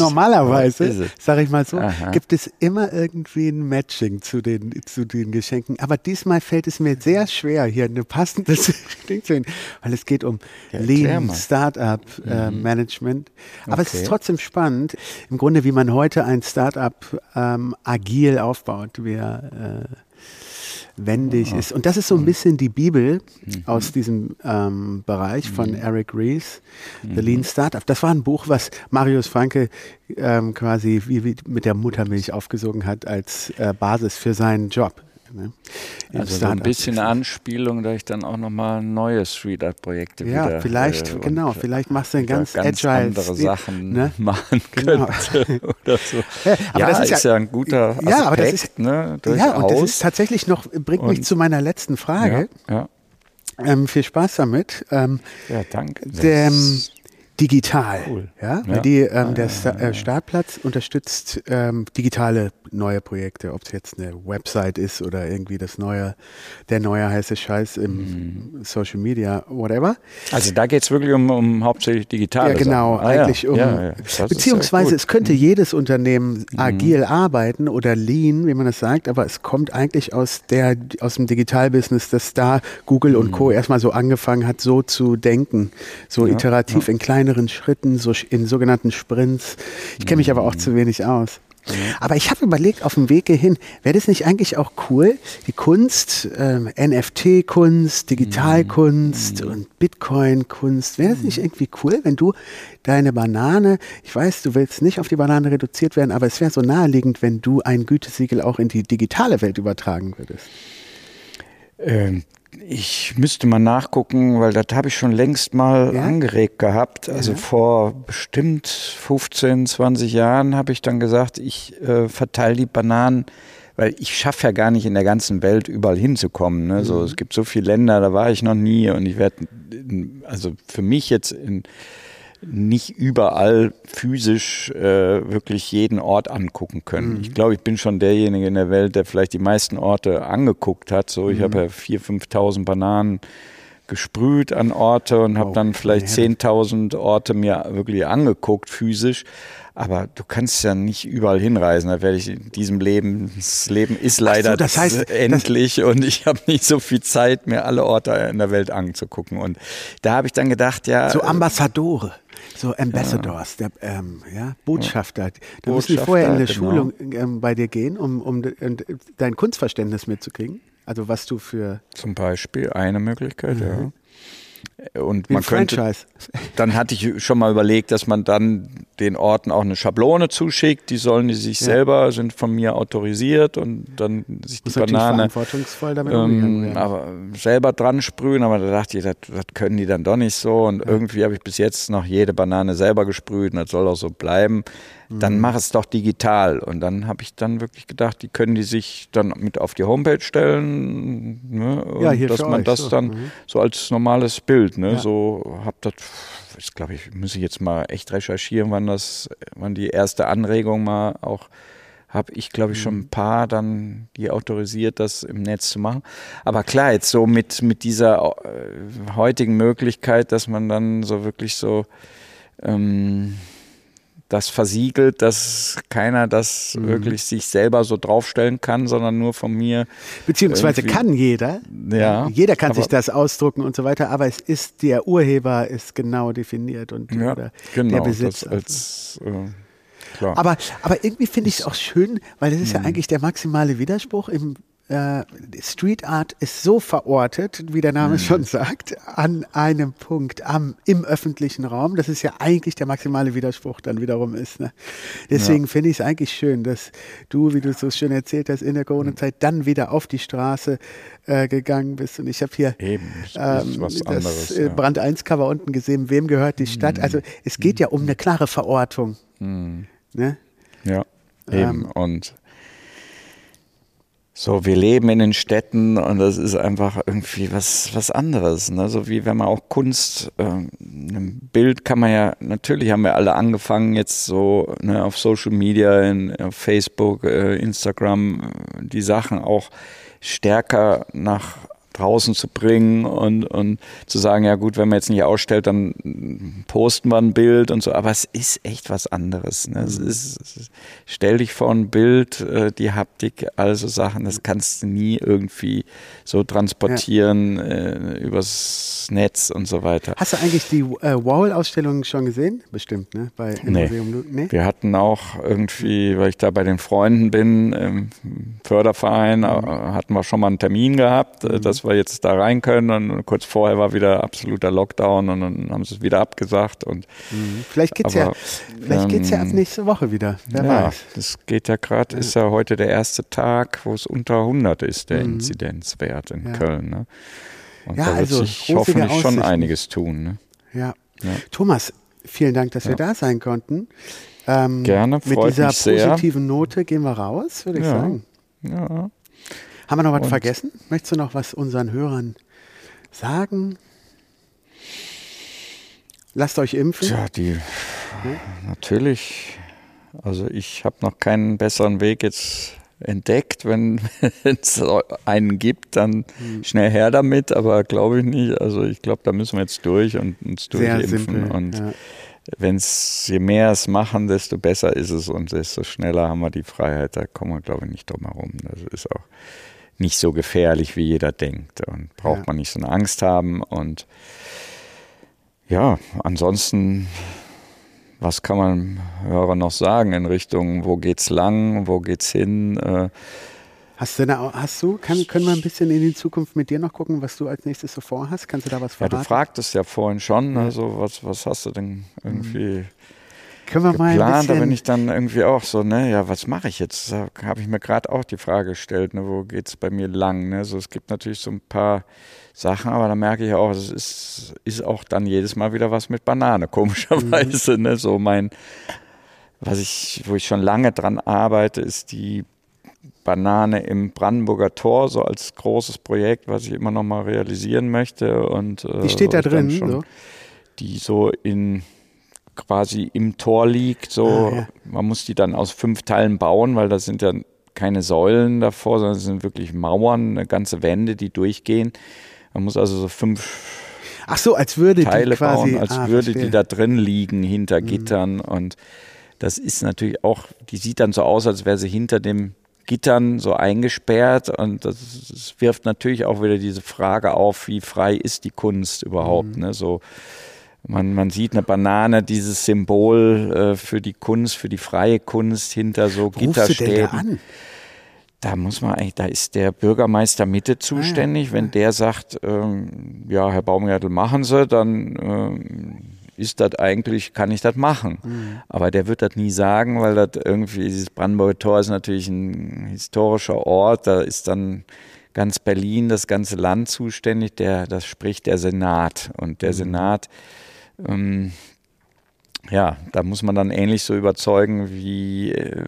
Normalerweise, sage ich mal so, Aha. gibt es immer irgendwie ein Matching zu den, zu den Geschenken. Aber diesmal fällt es mir sehr schwer, hier eine passende Ding zu finden, weil es geht um ja, Lean Startup äh, mhm. Management. Aber okay. es ist trotzdem spannend, im Grunde, wie man heute ein Startup ähm, agil aufbaut. Wir äh, wendig ist. Und das ist so ein bisschen die Bibel mhm. aus diesem ähm, Bereich von mhm. Eric Rees, The Lean mhm. Startup. Das war ein Buch, was Marius Franke ähm, quasi wie, wie mit der Muttermilch aufgesogen hat als äh, Basis für seinen Job. Ne? Also so ein bisschen Anspielung, da ich dann auch nochmal neue Street Art Projekte ja, wieder, vielleicht, äh, genau, vielleicht machst du ein ganz, ganz agile andere Sachen ne? machen genau. oder so. Ja, aber ja, das ist, ist ja, ein guter Aspekt, ja, aber das ist, ne, ja, und das ist tatsächlich noch, bringt und, mich zu meiner letzten Frage. Ja, ja. Ähm, viel Spaß damit. Ähm, ja, danke. Dem, digital. Cool. Ja, weil ja. die, ähm, der Sta äh, Startplatz unterstützt ähm, digitale neue Projekte, ob es jetzt eine Website ist oder irgendwie das neue, der neue heiße Scheiß im mhm. Social Media, whatever. Also da geht es wirklich um, um hauptsächlich digitale Ja, genau, ah, eigentlich ja. um. Ja, beziehungsweise es könnte jedes Unternehmen mhm. agil arbeiten oder lean, wie man das sagt, aber es kommt eigentlich aus der aus dem Digitalbusiness, dass da Google mhm. und Co. erstmal so angefangen hat, so zu denken, so iterativ in kleineren Schritten, so in sogenannten Sprints. Ich kenne mich aber auch mhm. zu wenig aus. Mhm. Aber ich habe überlegt, auf dem Wege hin, wäre das nicht eigentlich auch cool, die Kunst, ähm, NFT-Kunst, Digitalkunst mhm. und Bitcoin-Kunst, wäre das nicht irgendwie cool, wenn du deine Banane, ich weiß, du willst nicht auf die Banane reduziert werden, aber es wäre so naheliegend, wenn du ein Gütesiegel auch in die digitale Welt übertragen würdest. Ähm, ich müsste mal nachgucken, weil das habe ich schon längst mal ja? angeregt gehabt. Also ja. vor bestimmt 15, 20 Jahren habe ich dann gesagt, ich äh, verteile die Bananen, weil ich schaffe ja gar nicht in der ganzen Welt überall hinzukommen. Ne? Mhm. So, es gibt so viele Länder, da war ich noch nie und ich werde, also für mich jetzt in nicht überall physisch äh, wirklich jeden Ort angucken können. Mhm. Ich glaube, ich bin schon derjenige in der Welt, der vielleicht die meisten Orte angeguckt hat. So, ich mhm. habe ja 4.000, 5.000 Bananen gesprüht an Orte und habe oh, dann vielleicht 10.000 Orte mir wirklich angeguckt physisch. Aber du kannst ja nicht überall hinreisen. Da werde ich in diesem Leben, das Leben ist leider so, das heißt, endlich und ich habe nicht so viel Zeit, mir alle Orte in der Welt anzugucken. Und da habe ich dann gedacht, ja. So Ambassadore. So Ambassadors, ja. Der, ähm, ja, Botschafter. Da müssen die vorher in der genau. Schulung ähm, bei dir gehen, um, um dein Kunstverständnis mitzukriegen. Also was du für. Zum Beispiel eine Möglichkeit, mhm. ja. Und Wie man könnte, Franchise. dann hatte ich schon mal überlegt, dass man dann den Orten auch eine Schablone zuschickt. Die sollen die sich ja. selber, sind von mir autorisiert und dann sich die Banane verantwortungsvoll damit ähm, aber selber dran sprühen. Aber da dachte ich, das, das können die dann doch nicht so. Und ja. irgendwie habe ich bis jetzt noch jede Banane selber gesprüht und das soll auch so bleiben dann mhm. mach es doch digital. Und dann habe ich dann wirklich gedacht, die können die sich dann mit auf die Homepage stellen, ne? ja, hier dass man euch, das so. dann mhm. so als normales Bild, ne? So hab das, ich glaube ich, muss ich jetzt mal echt recherchieren, wann das, wann die erste Anregung mal auch habe ich, glaube ich, schon ein mhm. paar dann die autorisiert, das im Netz zu machen. Aber klar, jetzt so mit, mit dieser äh, heutigen Möglichkeit, dass man dann so wirklich so ähm, das versiegelt, dass keiner das mhm. wirklich sich selber so draufstellen kann, sondern nur von mir. Beziehungsweise kann jeder. Ja. Jeder kann sich das ausdrucken und so weiter, aber es ist, der Urheber ist genau definiert und ja, genau, der Besitz. Als, äh, aber, aber irgendwie finde ich es auch schön, weil das ist mhm. ja eigentlich der maximale Widerspruch im äh, Street Art ist so verortet, wie der Name mhm. schon sagt, an einem Punkt am, im öffentlichen Raum, dass es ja eigentlich der maximale Widerspruch dann wiederum ist. Ne? Deswegen ja. finde ich es eigentlich schön, dass du, wie du so schön erzählt hast, in der Corona-Zeit dann wieder auf die Straße äh, gegangen bist. Und ich habe hier Eben, ähm, das anderes, äh, ja. Brand 1-Cover unten gesehen, wem gehört die Stadt. Mhm. Also es geht ja um eine klare Verortung. Mhm. Ne? Ja, eben. Ähm, und so, wir leben in den Städten und das ist einfach irgendwie was, was anderes. Ne? So wie wenn man auch Kunst, äh, ein Bild kann man ja, natürlich haben wir alle angefangen jetzt so ne, auf Social Media, in, auf Facebook, äh, Instagram, äh, die Sachen auch stärker nach draußen zu bringen und, und zu sagen, ja gut, wenn man jetzt nicht ausstellt, dann posten wir ein Bild und so. Aber es ist echt was anderes. Ne? Es, mhm. ist, es ist, stell dich vor ein Bild, äh, die Haptik, also Sachen, das kannst du nie irgendwie so transportieren ja. äh, übers Netz und so weiter. Hast du eigentlich die äh, Wall-Ausstellung schon gesehen? Bestimmt, ne? Bei nee. Museum nee. Wir hatten auch irgendwie, weil ich da bei den Freunden bin, im Förderverein, mhm. Hatten wir schon mal einen Termin gehabt, mhm. dass wir jetzt da rein können. Und kurz vorher war wieder absoluter Lockdown und dann haben sie es wieder abgesagt. Und, mhm. Vielleicht geht es ja, vielleicht ähm, ja ab nächste Woche wieder. Wer ja, weiß. Das geht ja gerade, ist ja heute der erste Tag, wo es unter 100 ist, der mhm. Inzidenzwert in ja. Köln. Ne? Und ja, da wird also, sich hoffentlich schon einiges tun. Ne? Ja. ja. Thomas, vielen Dank, dass wir da sein konnten. Ähm, Gerne, freut Mit dieser positiven Note gehen wir raus, würde ich sagen. Ja. Haben wir noch was Und vergessen? Möchtest du noch was unseren Hörern sagen? Lasst euch impfen. Ja, die natürlich. Also ich habe noch keinen besseren Weg jetzt entdeckt. Wenn es einen gibt, dann hm. schnell her damit, aber glaube ich nicht. Also ich glaube, da müssen wir jetzt durch und uns durchimpfen. Und ja. wenn es, je mehr es machen, desto besser ist es und desto schneller haben wir die Freiheit. Da kommen wir, glaube ich, nicht drum herum. Das ist auch nicht so gefährlich, wie jeder denkt. Und braucht ja. man nicht so eine Angst haben. Und ja, ansonsten, was kann man Hörer noch sagen in Richtung, wo geht's lang, wo geht's hin? Äh, Hast du, eine, hast du, kann, können wir ein bisschen in die Zukunft mit dir noch gucken, was du als nächstes so vorhast? Kannst du da was verraten? Ja, du fragtest ja vorhin schon, also was, was hast du denn irgendwie können wir geplant, mal ein bisschen da bin ich dann irgendwie auch so, ne, ja, was mache ich jetzt? Da habe ich mir gerade auch die Frage gestellt, ne, wo geht es bei mir lang? Ne? So, es gibt natürlich so ein paar Sachen, aber da merke ich auch, es ist, ist auch dann jedes Mal wieder was mit Banane, komischerweise. Mhm. Ne? So mein, was ich, wo ich schon lange dran arbeite, ist die Banane im Brandenburger Tor, so als großes Projekt, was ich immer noch mal realisieren möchte. Und, äh, die steht da drin, schon, so? Die so in quasi im Tor liegt. So, ah, ja. man muss die dann aus fünf Teilen bauen, weil das sind ja keine Säulen davor, sondern es sind wirklich Mauern, eine ganze Wände, die durchgehen. Man muss also so fünf Ach so, als würde Teile die quasi, bauen, als ah, würde verstehe. die da drin liegen hinter mhm. Gittern und das ist natürlich auch, die sieht dann so aus, als wäre sie hinter dem Gittern so eingesperrt und das, das, wirft natürlich auch wieder diese Frage auf, wie frei ist die Kunst überhaupt, mhm. ne? So man, man sieht eine Banane, dieses Symbol äh, für die Kunst, für die freie Kunst hinter so Wo Gitterstäben. Da, an? da muss man eigentlich, da ist der Bürgermeister Mitte zuständig. Ah, ja. Wenn der sagt, ähm, ja, Herr Baumgärtel, machen Sie, dann ähm, ist das eigentlich, kann ich das machen. Mhm. Aber der wird das nie sagen, weil das irgendwie, dieses Brandenburger Tor ist natürlich ein historischer Ort, da ist dann ganz Berlin, das ganze Land zuständig, der, das spricht der Senat. Und der mhm. Senat ähm, ja, da muss man dann ähnlich so überzeugen wie äh,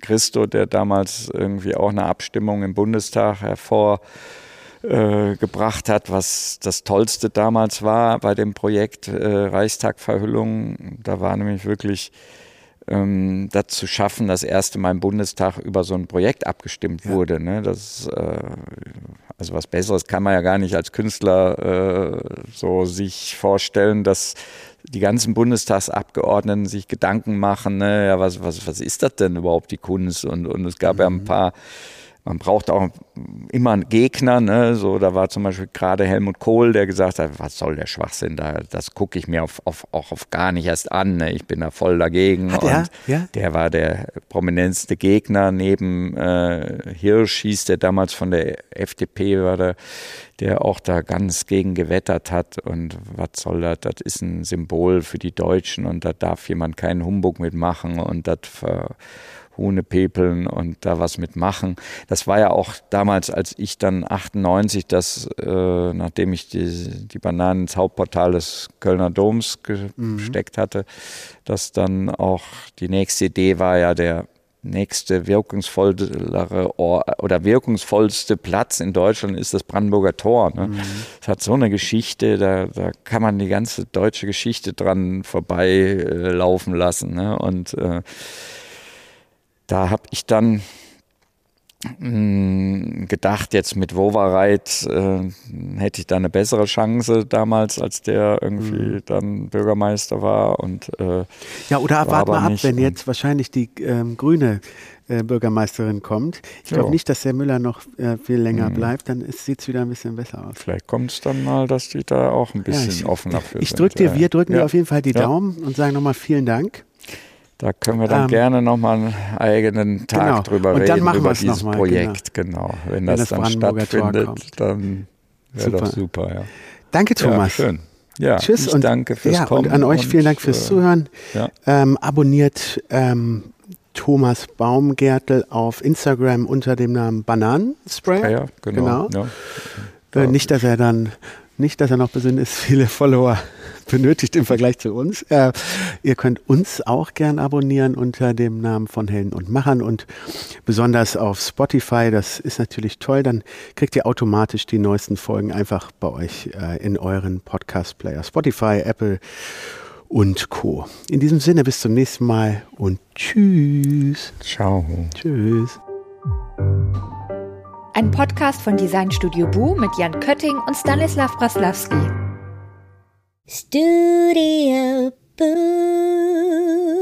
Christo, der damals irgendwie auch eine Abstimmung im Bundestag hervorgebracht äh, hat, was das Tollste damals war bei dem Projekt äh, Reichstagverhüllung. Da war nämlich wirklich ähm, das zu schaffen, das erste Mal im Bundestag über so ein Projekt abgestimmt ja. wurde. Ne? Das, äh, also was Besseres kann man ja gar nicht als Künstler äh, so sich vorstellen, dass die ganzen Bundestagsabgeordneten sich Gedanken machen, ne, ja, was, was, was ist das denn überhaupt, die Kunst? Und, und es gab mhm. ja ein mhm. paar man braucht auch immer einen Gegner. Ne? So, da war zum Beispiel gerade Helmut Kohl, der gesagt hat, was soll der Schwachsinn da? Das gucke ich mir auf, auf, auch auf gar nicht erst an. Ne? Ich bin da voll dagegen. Hat und er? Ja? Der war der prominenteste Gegner neben äh, Hirsch, hieß der damals von der FDP, war der, der auch da ganz gegen gewettert hat. Und was soll das? Das ist ein Symbol für die Deutschen und da darf jemand keinen Humbug mitmachen und das Hunepepeln und da was mitmachen. Das war ja auch damals, als ich dann 98, das, äh, nachdem ich die, die Bananen ins Hauptportal des Kölner Doms Mhm. gesteckt hatte, dass dann auch die nächste Idee war ja der nächste wirkungsvollere oder wirkungsvollste Platz in Deutschland ist das Brandenburger Tor. Ne? Es hat so eine Geschichte, da, da kann man die ganze deutsche Geschichte dran vorbeilaufen äh, laufen lassen. Ne? Und äh, da habe ich dann mh, gedacht, jetzt mit Wovereit äh, hätte ich da eine bessere Chance damals, als der irgendwie dann Bürgermeister war. Und äh, Ja, oder War warte mal ab, wenn jetzt wahrscheinlich die ähm, grüne äh, Bürgermeisterin kommt. Ich glaube Ja. nicht, dass der Müller noch äh, viel länger Mhm. bleibt, dann sieht es wieder ein bisschen besser aus. vielleicht kommt es dann mal, dass die da auch ein bisschen ich- offener für Ich sind. drücke dir, Ja. wir drücken dir Ja. auf jeden Fall die Ja. Daumen und sagen nochmal vielen Dank. Da können wir dann Ähm, gerne nochmal einen eigenen Tag genau. drüber Und dann reden machen über wir's dieses mal, Projekt. Genau. Wenn, Wenn das, das dann stattfindet, dann wäre doch super. Ja. Danke, Thomas. Ja, schön. Ja, Tschüss ich und danke fürs ja, Kommen. und an euch vielen Dank fürs äh, Zuhören. Ja. Ähm, abonniert ähm, Thomas Baumgärtel auf Instagram unter dem Namen Bananenspray. Ja, ja, genau. Genau. Ja. Äh, nicht, dass er dann, nicht, dass er noch besonders viele Follower benötigt im Vergleich zu uns. Äh, ihr könnt uns auch gern abonnieren unter dem Namen von Helden und Machern und besonders auf Spotify. Das ist natürlich toll. Dann kriegt ihr automatisch die neuesten Folgen einfach bei euch äh, in euren Podcast-Player. Spotify, Apple und Co. In diesem Sinne, bis zum nächsten Mal und tschüss. Ciao. Tschüss. Ein Podcast von Designstudio Bu mit Jan Kötting und Stanislav Braslawski. Studio Boo.